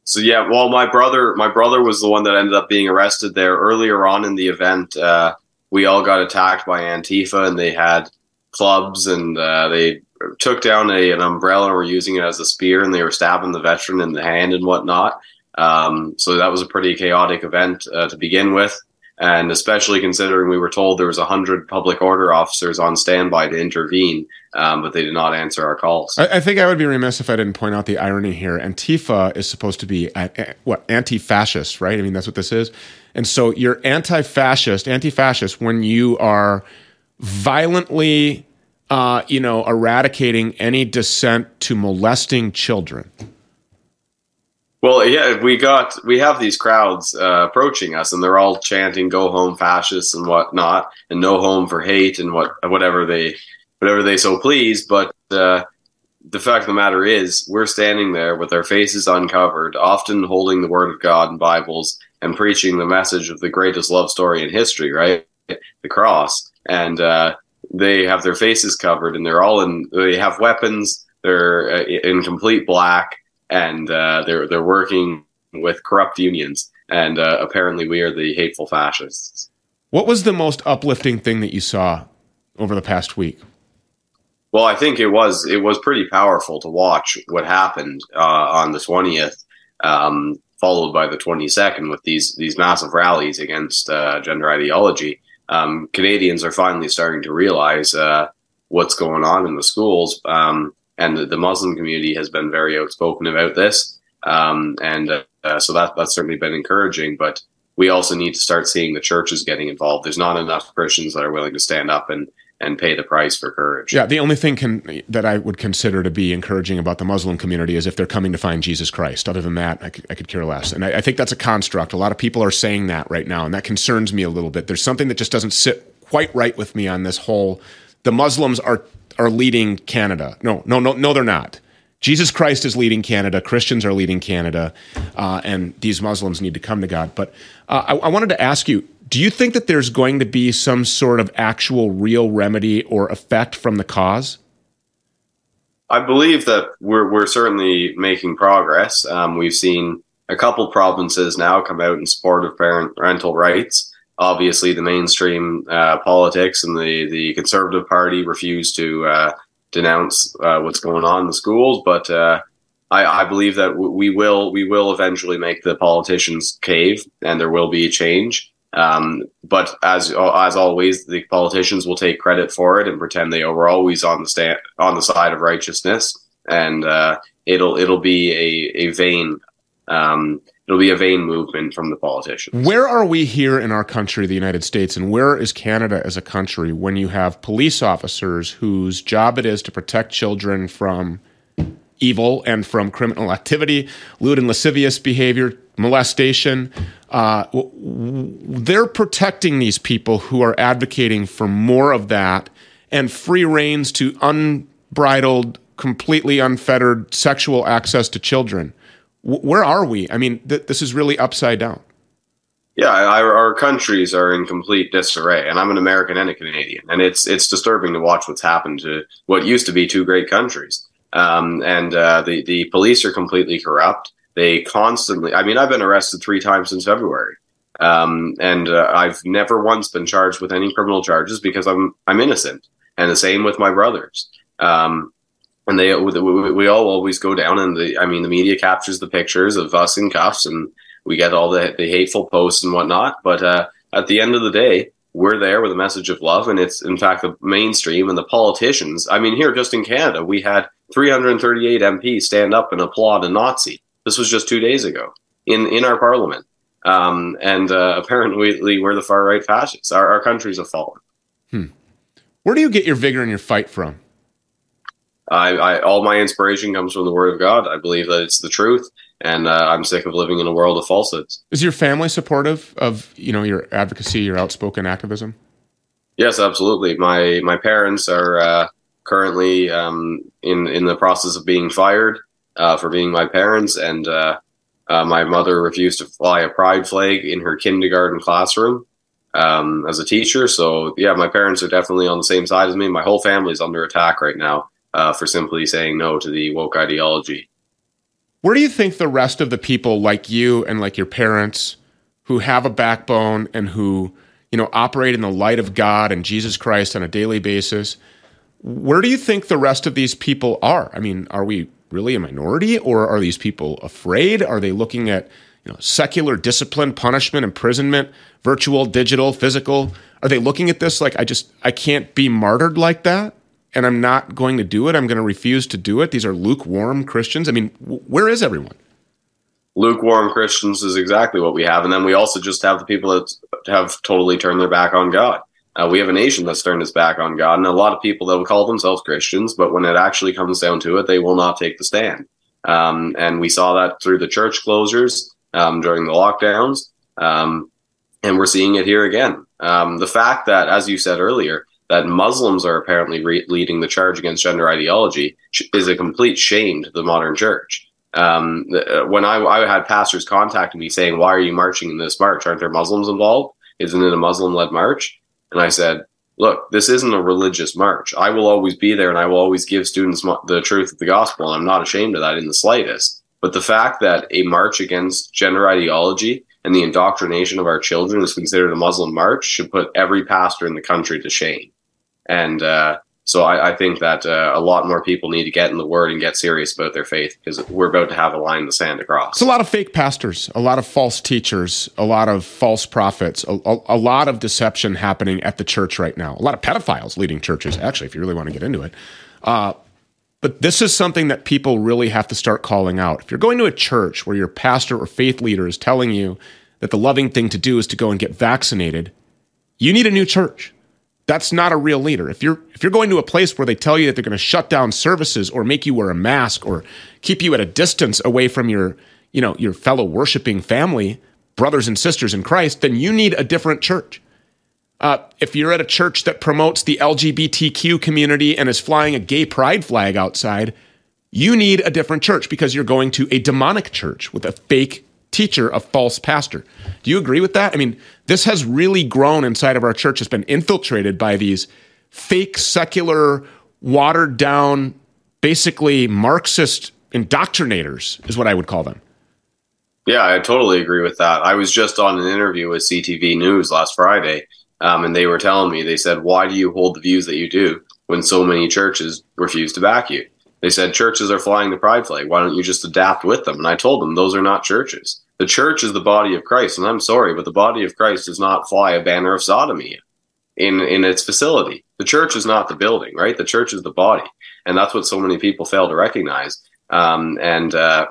So yeah, well, my brother my brother was the one that ended up being arrested there earlier on in the event. Uh, we all got attacked by Antifa, and they had clubs, and uh, they took down a, an umbrella and were using it as a spear, and they were stabbing the veteran in the hand and whatnot. Um, so that was a pretty chaotic event uh, to begin with and especially considering we were told there was 100 public order officers on standby to intervene um, but they did not answer our calls. I, I, think i would be remiss if i didn't point out the irony here. Antifa is supposed to be what anti-fascist right? I mean that's what this is. And so you're anti-fascist anti-fascist when you are violently uh, you know eradicating any dissent to molesting children well, yeah, we got we have these crowds uh, approaching us, and they're all chanting "Go home, fascists" and whatnot, and "No home for hate" and what whatever they whatever they so please. But uh, the fact of the matter is, we're standing there with our faces uncovered, often holding the Word of God and Bibles, and preaching the message of the greatest love story in history, right? The cross, and uh, they have their faces covered, and they're all in. They have weapons. They're uh, in complete black and uh, they're they're working with corrupt unions, and uh, apparently we are the hateful fascists. What was the most uplifting thing that you saw over the past week? Well, I think it was it was pretty powerful to watch what happened uh, on the twentieth, um, followed by the twenty second with these these massive rallies against uh, gender ideology. Um, Canadians are finally starting to realize uh, what's going on in the schools. Um, and the, the Muslim community has been very outspoken about this. Um, and uh, so that that's certainly been encouraging. But we also need to start seeing the churches getting involved. There's not enough Christians that are willing to stand up and and pay the price for courage. Yeah, the only thing can, that I would consider to be encouraging about the Muslim community is if they're coming to find Jesus Christ. Other than that, I could, I could care less. And I, I think that's a construct. A lot of people are saying that right now, and that concerns me a little bit. There's something that just doesn't sit quite right with me on this whole. The Muslims are are leading Canada. No, no, no, no, they're not. Jesus Christ is leading Canada. Christians are leading Canada, uh, and these Muslims need to come to God. But uh, I, I wanted to ask you: Do you think that there's going to be some sort of actual, real remedy or effect from the cause? I believe that we're we're certainly making progress. Um, we've seen a couple provinces now come out in support of parent parental rights obviously the mainstream uh, politics and the the Conservative Party refuse to uh, denounce uh, what's going on in the schools, but uh, I, I, believe that we will we will eventually make the politicians cave, and there will be a change. Um, but as as always, the politicians will take credit for it and pretend they were always on the stand on the side of righteousness, and uh, it'll it'll be a a vain um, it'll be a vain movement from the politicians. Where are we here in our country, the United States, and where is Canada as a country when you have police officers whose job it is to protect children from evil and from criminal activity, lewd and lascivious behavior, molestation? Uh, they're protecting these people who are advocating for more of that and free reigns to unbridled, completely unfettered sexual access to children where are we? I mean, th- this is really upside down. Yeah, our, our, countries are in complete disarray, and I'm an American and a Canadian, and it's it's disturbing to watch what's happened to what used to be two great countries. Um, and uh, the the police are completely corrupt. They constantly. I mean, I've been arrested three times since February, um, and uh, I've never once been charged with any criminal charges because I'm I'm innocent. And the same with my brothers. Um, and they we, we all always go down and the i mean the media captures the pictures of us in cuffs and we get all the, the hateful posts and whatnot. But uh, at the end of the day we're there with a message of love and it's in fact the mainstream and the politicians. I mean here just in canada we had 338 mps stand up and applaud a nazi. This was just two days ago in in our parliament. Um, and uh, apparently we're the far right fascists. Our, our countries have fallen. Hmm. where do you get your vigor and your fight from I, I, all my inspiration comes from the Word of God. I believe that it's the truth, and uh, I'm sick of living in a world of falsehoods. Is your family supportive of you know your advocacy, your outspoken activism? Yes, absolutely. My my parents are uh, currently um, in in the process of being fired uh, for being my parents, and uh, uh, my mother refused to fly a pride flag in her kindergarten classroom um, as a teacher. So yeah, my parents are definitely on the same side as me. My whole family is under attack right now uh, for simply saying no to the woke ideology. Where do you think the rest of the people like you and like your parents who have a backbone and who, you know, operate in the light of God and Jesus Christ on a daily basis, where do you think the rest of these people are? I mean, are we really a minority or are these people afraid? Are they looking at, you know, secular discipline, punishment, imprisonment, virtual, digital, physical? Are they looking at this like I just I can't be martyred like that? And I'm not going to do it. I'm going to refuse to do it. These are lukewarm Christians. I mean, where is everyone? Lukewarm Christians is exactly what we have. And then we also just have the people that have totally turned their back on God. Uh, we have a nation that's turned its back on God, and a lot of people that will call themselves Christians, but when it actually comes down to it, they will not take the stand. Um, and we saw that through the church closures um, during the lockdowns, um, and we're seeing it here again. Um, the fact that, as you said earlier, that Muslims are apparently re- leading the charge against gender ideology is a complete shame to the modern church. Um, uh, when I, I, had pastors contacting me saying, "Why are you marching in this march? Aren't there Muslims involved? Isn't it a Muslim-led march?" And I said, "Look, this isn't a religious march. I will always be there, and I will always give students the truth of the gospel. And I'm not ashamed of that in the slightest. But the fact that a march against gender ideology and the indoctrination of our children is considered a Muslim march should put every pastor in the country to shame." And uh, so I, I, think that uh, a lot more people need to get in the word and get serious about their faith because we're about to have a line in the sand across. It's a lot of fake pastors, a lot of false teachers, a lot of false prophets, a, a, a, lot of deception happening at the church right now. A lot of pedophiles leading churches, actually, if you really want to get into it. Uh, but this is something that people really have to start calling out. If you're going to a church where your pastor or faith leader is telling you that the loving thing to do is to go and get vaccinated, you need a new church that's not a real leader. If you're if you're going to a place where they tell you that they're going to shut down services or make you wear a mask or keep you at a distance away from your, you know, your fellow worshiping family, brothers and sisters in Christ, then you need a different church. Uh, if you're at a church that promotes the LGBTQ community and is flying a gay pride flag outside, you need a different church because you're going to a demonic church with a fake teacher, a false pastor. Do you agree with that? I mean, this has really grown inside of our church. It's been infiltrated by these fake, secular, watered down, basically Marxist indoctrinators, is what I would call them. Yeah, I totally agree with that. I was just on an interview with CTV News last Friday, um, and they were telling me, they said, Why do you hold the views that you do when so many churches refuse to back you? They said churches are flying the pride flag. Why don't you just adapt with them? And I told them those are not churches. The church is the body of Christ, and I'm sorry, but the body of Christ does not fly a banner of sodomy in in its facility. The church is not the building, right? The church is the body, and that's what so many people fail to recognize. Um, and uh,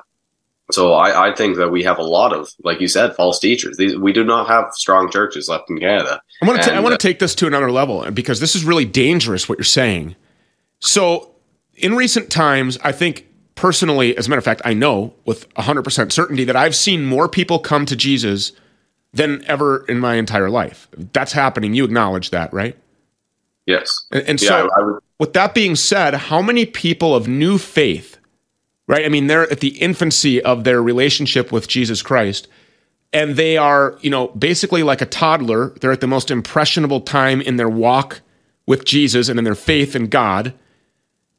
so I, I think that we have a lot of, like you said, false teachers. These, we do not have strong churches left in Canada. I want to I And, want uh, to take this to another level because this is really dangerous what you're saying. So, in recent times, I think personally, as a matter of fact, I know with 100% certainty that I've seen more people come to Jesus than ever in my entire life. That's happening. You acknowledge that, right? Yes. And, and Yeah, so, I- I with that being said, how many people of new faith, right? I mean, they're at the infancy of their relationship with Jesus Christ, and they are, you know, basically like a toddler. They're at the most impressionable time in their walk with Jesus and in their faith in God.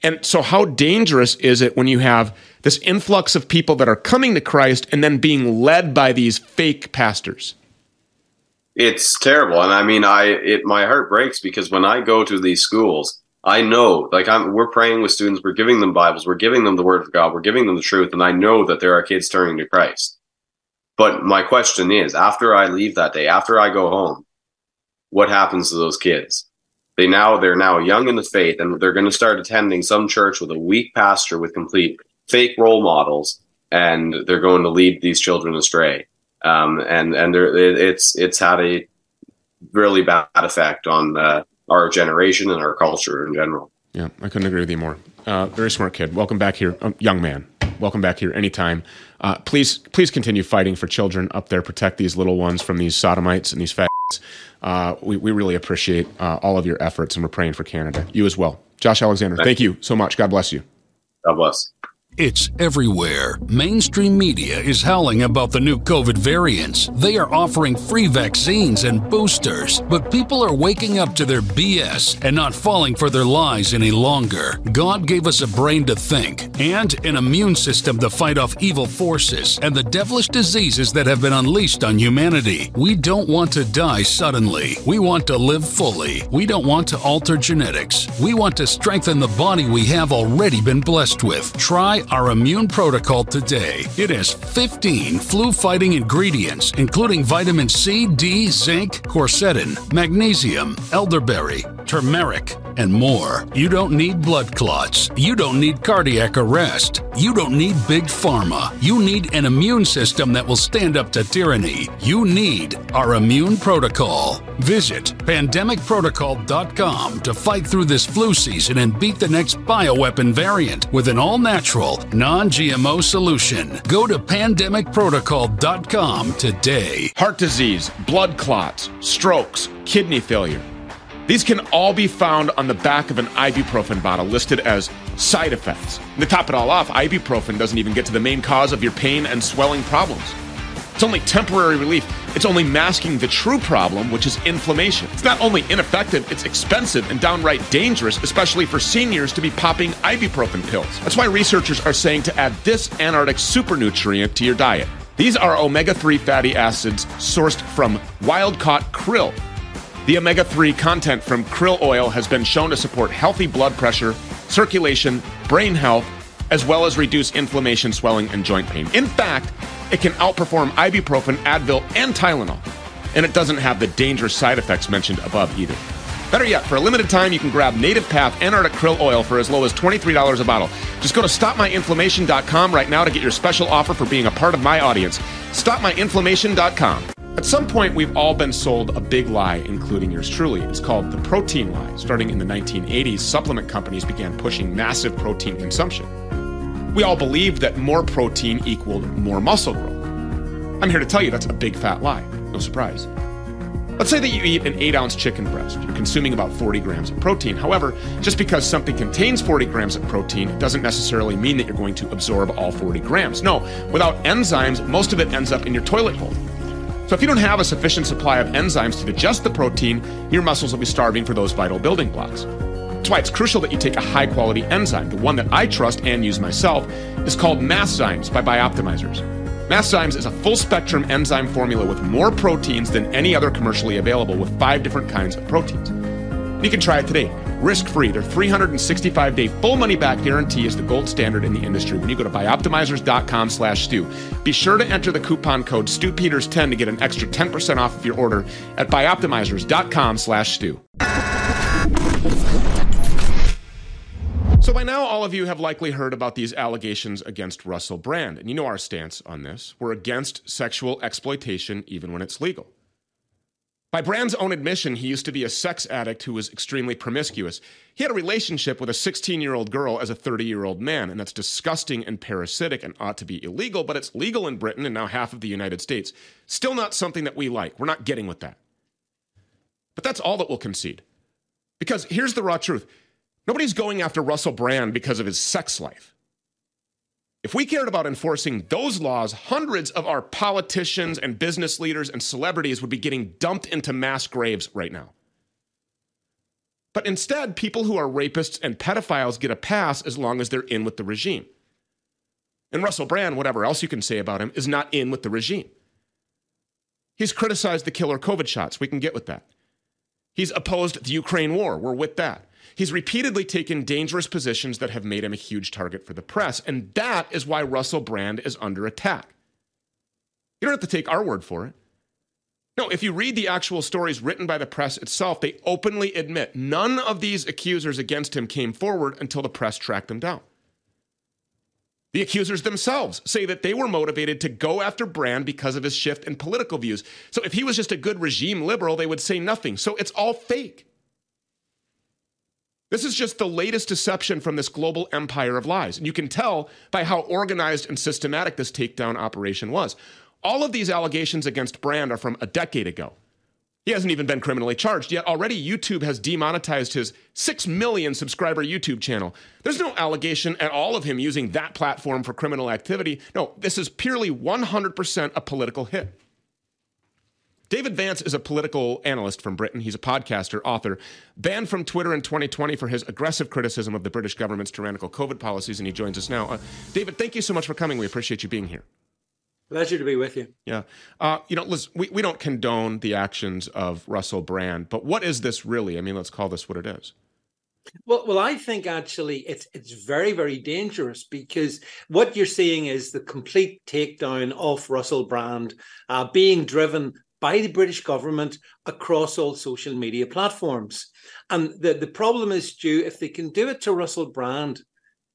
And so, how dangerous is it when you have this influx of people that are coming to Christ and then being led by these fake pastors? It's terrible, and I mean, I it my heart breaks because when I go to these schools, I know, like I'm, we're praying with students, we're giving them Bibles, we're giving them the Word of God, we're giving them the truth, and I know that there are kids turning to Christ. But my question is, after I leave that day, after I go home, what happens to those kids? They now they're now young in the faith, and they're going to start attending some church with a weak pastor with complete fake role models, and they're going to lead these children astray. Um, and and it's it's had a really bad effect on uh, our generation and our culture in general. Yeah, I couldn't agree with you more. Uh, very smart kid. Welcome back here, um, young man. Welcome back here anytime. Uh, please, please continue fighting for children up there. Protect these little ones from these sodomites and these fags. Uh, we, we really appreciate uh, all of your efforts, and we're praying for Canada. You as well, Josh Alexander. Thank you so much. God bless you. God bless. It's everywhere. Mainstream media is howling about the new COVID variants. They are offering free vaccines and boosters, but people are waking up to their BS and not falling for their lies any longer. God gave us a brain to think and an immune system to fight off evil forces and the devilish diseases that have been unleashed on humanity. We don't want to die suddenly. We want to live fully. We don't want to alter genetics. We want to strengthen the body we have already been blessed with. Try our immune protocol today. It has 15 flu fighting ingredients, including vitamin C, D, zinc, quercetin, magnesium, elderberry, turmeric, and more. You don't need blood clots. You don't need cardiac arrest. You don't need big pharma. You need an immune system that will stand up to tyranny. You need our immune protocol. Visit pandemicprotocol.com to fight through this flu season and beat the next bioweapon variant with an all natural, non GMO solution. Go to pandemicprotocol.com today. Heart disease, blood clots, strokes, kidney failure. These can all be found on the back of an ibuprofen bottle listed as side effects. And to top it all off, ibuprofen doesn't even get to the main cause of your pain and swelling problems. It's only temporary relief. It's only masking the true problem, which is inflammation. It's not only ineffective, it's expensive and downright dangerous, especially for seniors to be popping ibuprofen pills. That's why researchers are saying to add this Antarctic super nutrient to your diet. These are omega 3 fatty acids sourced from wild caught krill. The omega 3 content from krill oil has been shown to support healthy blood pressure, circulation, brain health, as well as reduce inflammation, swelling, and joint pain. In fact, it can outperform ibuprofen, Advil, and Tylenol. And it doesn't have the dangerous side effects mentioned above either. Better yet, for a limited time, you can grab Native Path Antarctic Krill Oil for as low as $23 a bottle. Just go to stopmyinflammation.com right now to get your special offer for being a part of my audience. Stopmyinflammation.com. At some point, we've all been sold a big lie, including yours truly. It's called the protein lie. Starting in the 1980s, supplement companies began pushing massive protein consumption. We all believed that more protein equaled more muscle growth. I'm here to tell you that's a big fat lie. No surprise. Let's say that you eat an 8 ounce chicken breast. You're consuming about 40 grams of protein. However, just because something contains 40 grams of protein doesn't necessarily mean that you're going to absorb all 40 grams. No, without enzymes, most of it ends up in your toilet bowl. So if you don't have a sufficient supply of enzymes to digest the protein, your muscles will be starving for those vital building blocks. That's why it's crucial that you take a high quality enzyme. The one that I trust and use myself is called Masszymes by Bioptimizers. Masszymes is a full spectrum enzyme formula with more proteases than any other commercially available with five different kinds of proteases. You can try it today. Risk free. Their 365 day full money back guarantee is the gold standard in the industry. When you go to bioptimizers.com slash stew, be sure to enter the coupon code StewPeters10 to get an extra 10% off of your order at bioptimizers.com slash stew. So by now, all of you have likely heard about these allegations against Russell Brand, and you know our stance on this. We're against sexual exploitation, even when it's legal. By Brand's own admission, he used to be a sex addict who was extremely promiscuous. He had a relationship with a 16 year old girl as a 30 year old man, and that's disgusting and parasitic and ought to be illegal, but it's legal in Britain and now half of the United States. Still not something that we like. We're not getting with that. But that's all that we'll concede. Because here's the raw truth nobody's going after Russell Brand because of his sex life. If we cared about enforcing those laws, hundreds of our politicians and business leaders and celebrities would be getting dumped into mass graves right now. But instead, people who are rapists and pedophiles get a pass as long as they're in with the regime. And Russell Brand, whatever else you can say about him, is not in with the regime. He's criticized the killer COVID shots. We can get with that. He's opposed the Ukraine war. We're with that. He's repeatedly taken dangerous positions that have made him a huge target for the press. And that is why Russell Brand is under attack. You don't have to take our word for it. No, if you read the actual stories written by the press itself, they openly admit none of these accusers against him came forward until the press tracked them down. The accusers themselves say that they were motivated to go after Brand because of his shift in political views. So if he was just a good regime liberal, they would say nothing. So it's all fake. This is just the latest deception from this global empire of lies. And you can tell by how organized and systematic this takedown operation was. All of these allegations against Brand are from a decade ago. He hasn't even been criminally charged, yet already YouTube has demonetized his 6 million subscriber YouTube channel. There's no allegation at all of him using that platform for criminal activity. No, this is purely 100% a political hit. David Vance is a political analyst from Britain. He's a podcaster, author, banned from Twitter in 2020 for his aggressive criticism of the British government's tyrannical COVID policies, and he joins us now. Uh, David, thank you so much for coming. We appreciate you being here. Pleasure to be with you. Yeah. Uh, you know, Liz, we, we don't condone the actions of Russell Brand, but what is this really? I mean, let's call this what it is. Well, well, I think actually it's it's very very dangerous because what you're seeing is the complete takedown of Russell Brand, uh, being driven by the British government across all social media platforms. And the, the problem is, Stew, if they can do it to Russell Brand,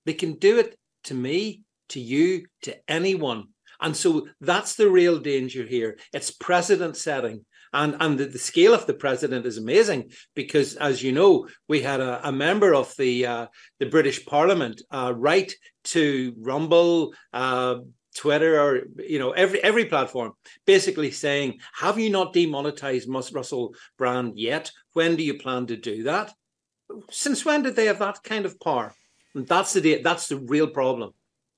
they can do it to me, to you, to anyone. And so that's the real danger here. It's precedent setting. And, and the, the scale of the president is amazing because, as you know, we had a, a member of the uh, the British Parliament uh, write to Rumble, uh, Twitter or you know every every platform, basically saying, "Have you not demonetized Russell Brand yet? When do you plan to do that? Since when did they have that kind of power?" And that's the that's the real problem.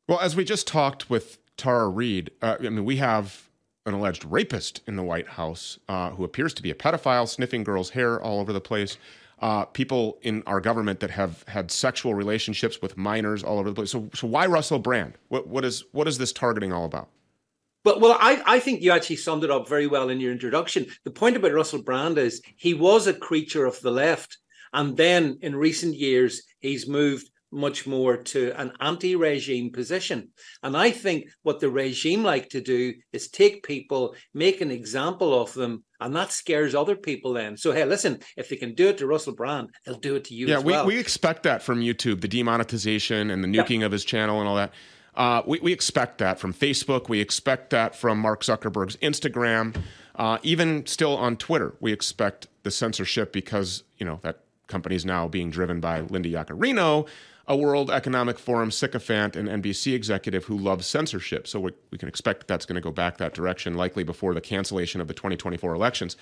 Well, as we just talked with Tara Reid, uh, I mean, we have an alleged rapist in the White House uh, who appears to be a pedophile, sniffing girls' hair all over the place uh, people in our government that have had sexual relationships with minors all over the place. So, so why Russell Brand? What, what is what is this targeting all about? But well, I, I think you actually summed it up very well in your introduction. The point about Russell Brand is he was a creature of the left, and then in recent years he's moved much more to an anti-regime position. And I think what the regime like to do is take people, make an example of them, and that scares other people then. So hey, listen, if they can do it to Russell Brand, they'll do it to you yeah, we, well. we expect that from YouTube, the demonetization and the nuking yep. of his channel and all that. Uh, we, we expect that from Facebook. We expect that from Mark Zuckerberg's Instagram. Uh, even still on Twitter, we expect the censorship because, you know, that company is now being driven by Linda Yaccarino, a World Economic Forum sycophant and NBC executive who loves censorship. So we, we can expect that that's going to go back that direction, likely before the cancellation of the 2024 elections.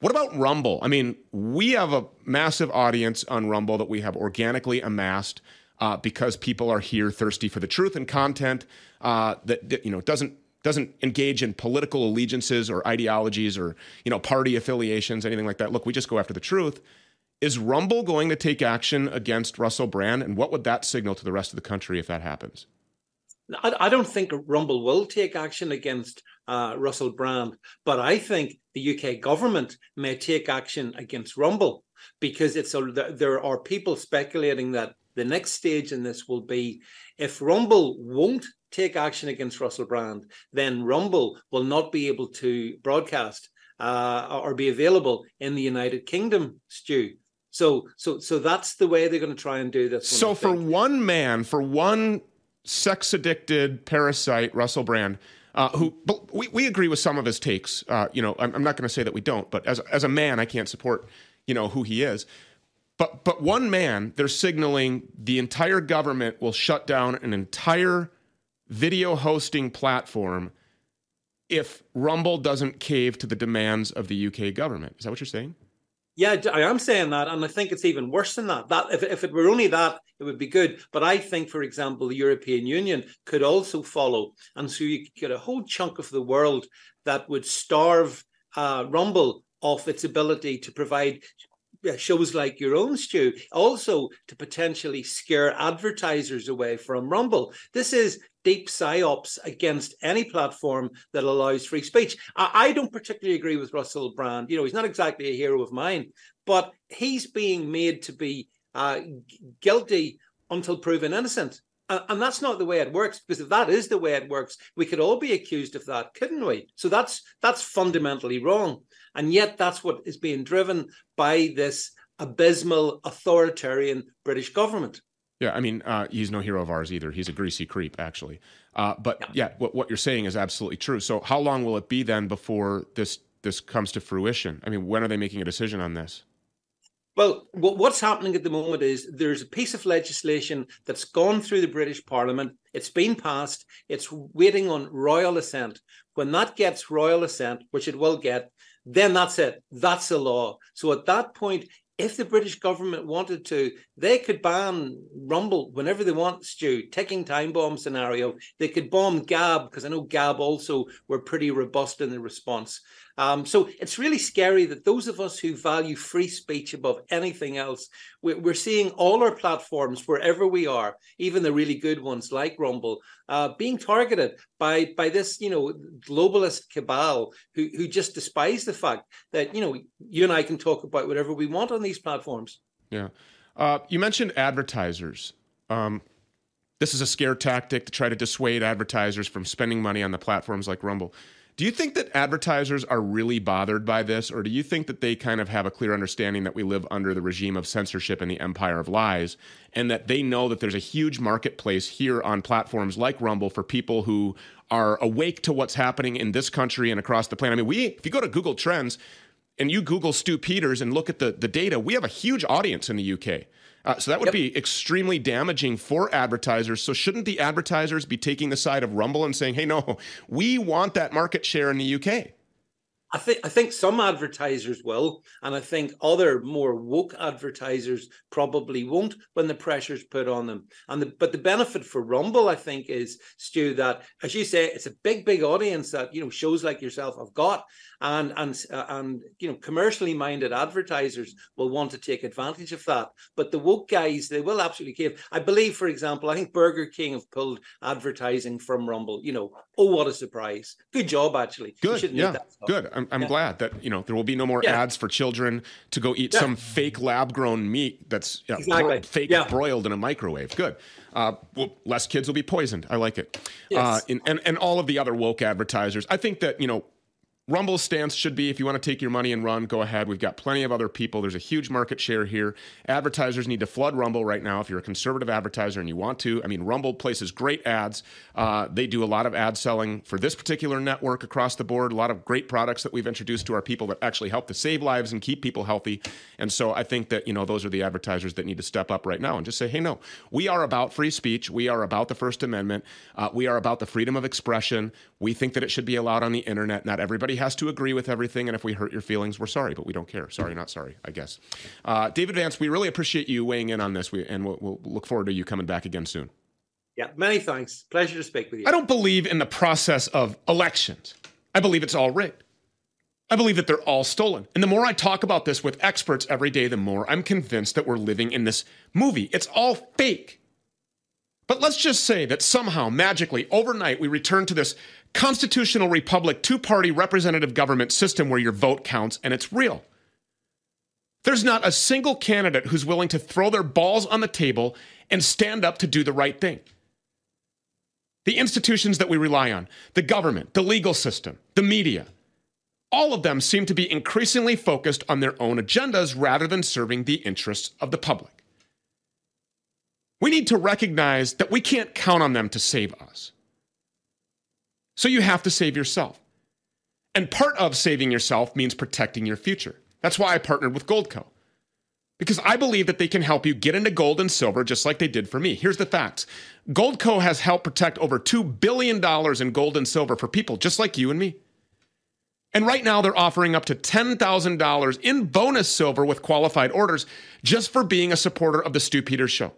What about Rumble? I mean, we have a massive audience on Rumble that we have organically amassed uh, because people are here thirsty for the truth and content uh, that, that you know doesn't doesn't engage in political allegiances or ideologies or you know party affiliations, anything like that. Look, we just go after the truth. Is Rumble going to take action against Russell Brand? And what would that signal to the rest of the country if that happens? I, don't think Rumble will take action against uh, Russell Brand. But I think the UK government may take action against Rumble because it's a, there are people speculating that the next stage in this will be if Rumble won't take action against Russell Brand, then Rumble will not be able to broadcast uh, or be available in the United Kingdom, Stew. So, so, so that's the way they're going to try and do this. So, for one man, for one sex addicted parasite, Russell Brand, uh, who we, we agree with some of his takes. Uh, you know, I'm, I'm not going to say that we don't, but as as a man, I can't support you know who he is. But but one man, they're signaling the entire government will shut down an entire video hosting platform if Rumble doesn't cave to the demands of the UK government. Is that what you're saying? Yeah, I am saying that, and I think it's even worse than that. That if, if it were only that, it would be good. But I think, for example, the European Union could also follow, and so you get a whole chunk of the world that would starve uh, Rumble of its ability to provide shows like your own, Stew, also to potentially scare advertisers away from Rumble. This is deep psyops against any platform that allows free speech. I, I, don't particularly agree with Russell Brand. You know, he's not exactly a hero of mine, but he's being made to be uh, guilty until proven innocent. And that's not the way it works, because if that is the way it works, we could all be accused of that, couldn't we? So that's that's fundamentally wrong. And yet that's what is being driven by this abysmal authoritarian British government. Yeah, I mean, uh, he's no hero of ours either. He's a greasy creep, actually. Uh, but yeah, what, what, you're saying is absolutely true. So, how long will it be then before this this comes to fruition? I mean, when are they making a decision on this? Well, what's happening at the moment is there's a piece of legislation that's gone through the British Parliament. It's been passed. It's waiting on royal assent. When that gets royal assent, which it will get, then that's it. That's the law. So at that point, if the British government wanted to, they could ban Rumble whenever they want, Stew, ticking time bomb scenario. They could bomb Gab, because I know Gab also were pretty robust in the response. Um, so it's really scary that those of us who value free speech above anything else, we're seeing all our platforms, wherever we are, even the really good ones like Rumble, uh, being targeted by by this, you know, globalist cabal who who just despise the fact that you know you and I can talk about whatever we want on these platforms. Yeah, uh, you mentioned advertisers. Um, this is a scare tactic to try to dissuade advertisers from spending money on the platforms like Rumble. Do you think that advertisers are really bothered by this, or do you think that they kind of have a clear understanding that we live under the regime of censorship and the empire of lies, and that they know that there's a huge marketplace here on platforms like Rumble for people who are awake to what's happening in this country and across the planet? I mean, we if you go to Google Trends and you Google Stew Peters and look at the the data, we have a huge audience in the UK. Uh, so that would yep. be extremely damaging for advertisers. So shouldn't the advertisers be taking the side of Rumble and saying, "Hey, no, we want that market share in the UK"? I think I think some advertisers will, and I think other more woke advertisers probably won't when the pressure's put on them. And the, but the benefit for Rumble, I think, is Stew that, as you say, it's a big, big audience that you know shows like yourself have got, and and uh, and you know commercially minded advertisers will want to take advantage of that. But the woke guys, they will absolutely give. I believe, for example, I think Burger King have pulled advertising from Rumble. You know, oh what a surprise! Good job, actually. Good, yeah, good. I'm, I'm yeah. glad that you know there will be no more yeah. ads for children to go eat yeah. some fake lab grown meat that's you know, exactly. fake broiled in a microwave. Good. Uh, well, less kids will be poisoned. I like it. Yes. Uh, and, and and all of the other woke advertisers. I think that you know Rumble's stance should be if you want to take your money and run, go ahead. We've got plenty of other people. There's a huge market share here. Advertisers need to flood Rumble right now if you're a conservative advertiser and you want to. I mean, Rumble places great ads. Uh, they do a lot of ad selling for this particular network across the board, a lot of great products that we've introduced to our people that actually help to save lives and keep people healthy. And so I think that, you know, those are the advertisers that need to step up right now and just say, hey, no, we are about free speech. We are about the First Amendment. Uh, we are about the freedom of expression. We think that it should be allowed on the internet. Not everybody has to agree with everything, and if we hurt your feelings, we're sorry, but we don't care. Sorry, not sorry, I guess. Uh, David Vance, we really appreciate you weighing in on this, we, and we'll, we'll look forward to you coming back again soon. Yeah, many thanks. Pleasure to speak with you. I don't believe in the process of elections. I believe it's all rigged. I believe that they're all stolen. And the more I talk about this with experts every day, the more I'm convinced that we're living in this movie. It's all fake. But let's just say that somehow, magically, overnight, we return to this constitutional republic, two party representative government system where your vote counts and it's real. There's not a single candidate who's willing to throw their balls on the table and stand up to do the right thing. The institutions that we rely on, the government, the legal system, the media, all of them seem to be increasingly focused on their own agendas rather than serving the interests of the public. We need to recognize that we can't count on them to save us. So you have to save yourself. And part of saving yourself means protecting your future. That's why I partnered with Goldco. Because I believe that they can help you get into gold and silver just like they did for me. Here's the facts Goldco has helped protect over $2 billion in gold and silver for people just like you and me. And right now, they're offering up to $10,000 in bonus silver with qualified orders just for being a supporter of the Stew Peters Show.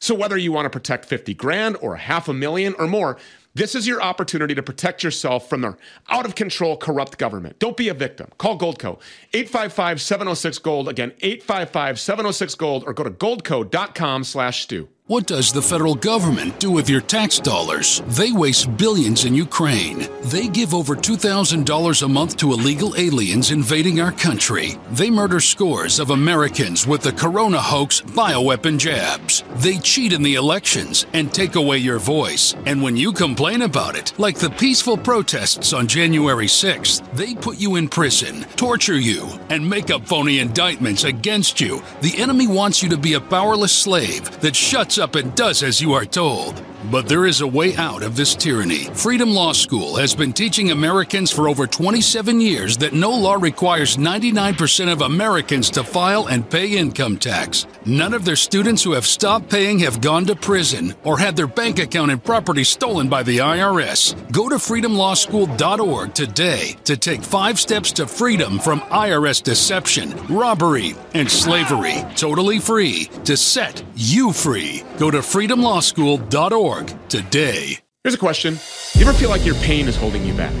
So, whether you want to protect 50 grand or half a million or more, this is your opportunity to protect yourself from their out of control, corrupt government. Don't be a victim. Call Goldco 855 706 Gold. Again, 855 706 Gold or go to goldco.com slash stew. What does the federal government do with your tax dollars? They waste billions in Ukraine. They give over $2,000 a month to illegal aliens invading our country. They murder scores of Americans with the corona hoax bioweapon jabs. They cheat in the elections and take away your voice. And when you complain about it, like the peaceful protests on January 6th, they put you in prison, torture you, and make up phony indictments against you. The enemy wants you to be a powerless slave that shuts up and does as you are told. But there is a way out of this tyranny. Freedom Law School has been teaching Americans for over 27 years that no law requires 99% of Americans to file and pay income tax. None of their students who have stopped paying have gone to prison or had their bank account and property stolen by the IRS. Go to freedomlawschool.org today to take five steps to freedom from IRS deception, robbery, and slavery. Totally free to set you free. Go to freedomlawschool.org today. Here's a question You ever feel like your pain is holding you back?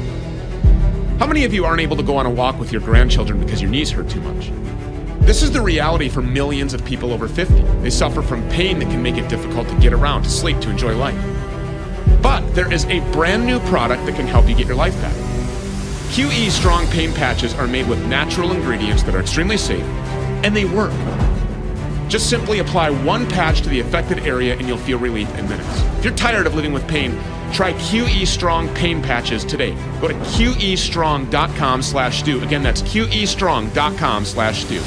How many of you aren't able to go on a walk with your grandchildren because your knees hurt too much? This is the reality for millions of people over 50. They suffer from pain that can make it difficult to get around, to sleep, to enjoy life. But there is a brand new product that can help you get your life back. QE Strong Pain Patches are made with natural ingredients that are extremely safe, and they work. Just simply apply one patch to the affected area and you'll feel relief in minutes. If you're tired of living with pain, try QE Strong Pain Patches today. Go to QEstrong.com slash stew. Again, that's QEstrong.com slash stew.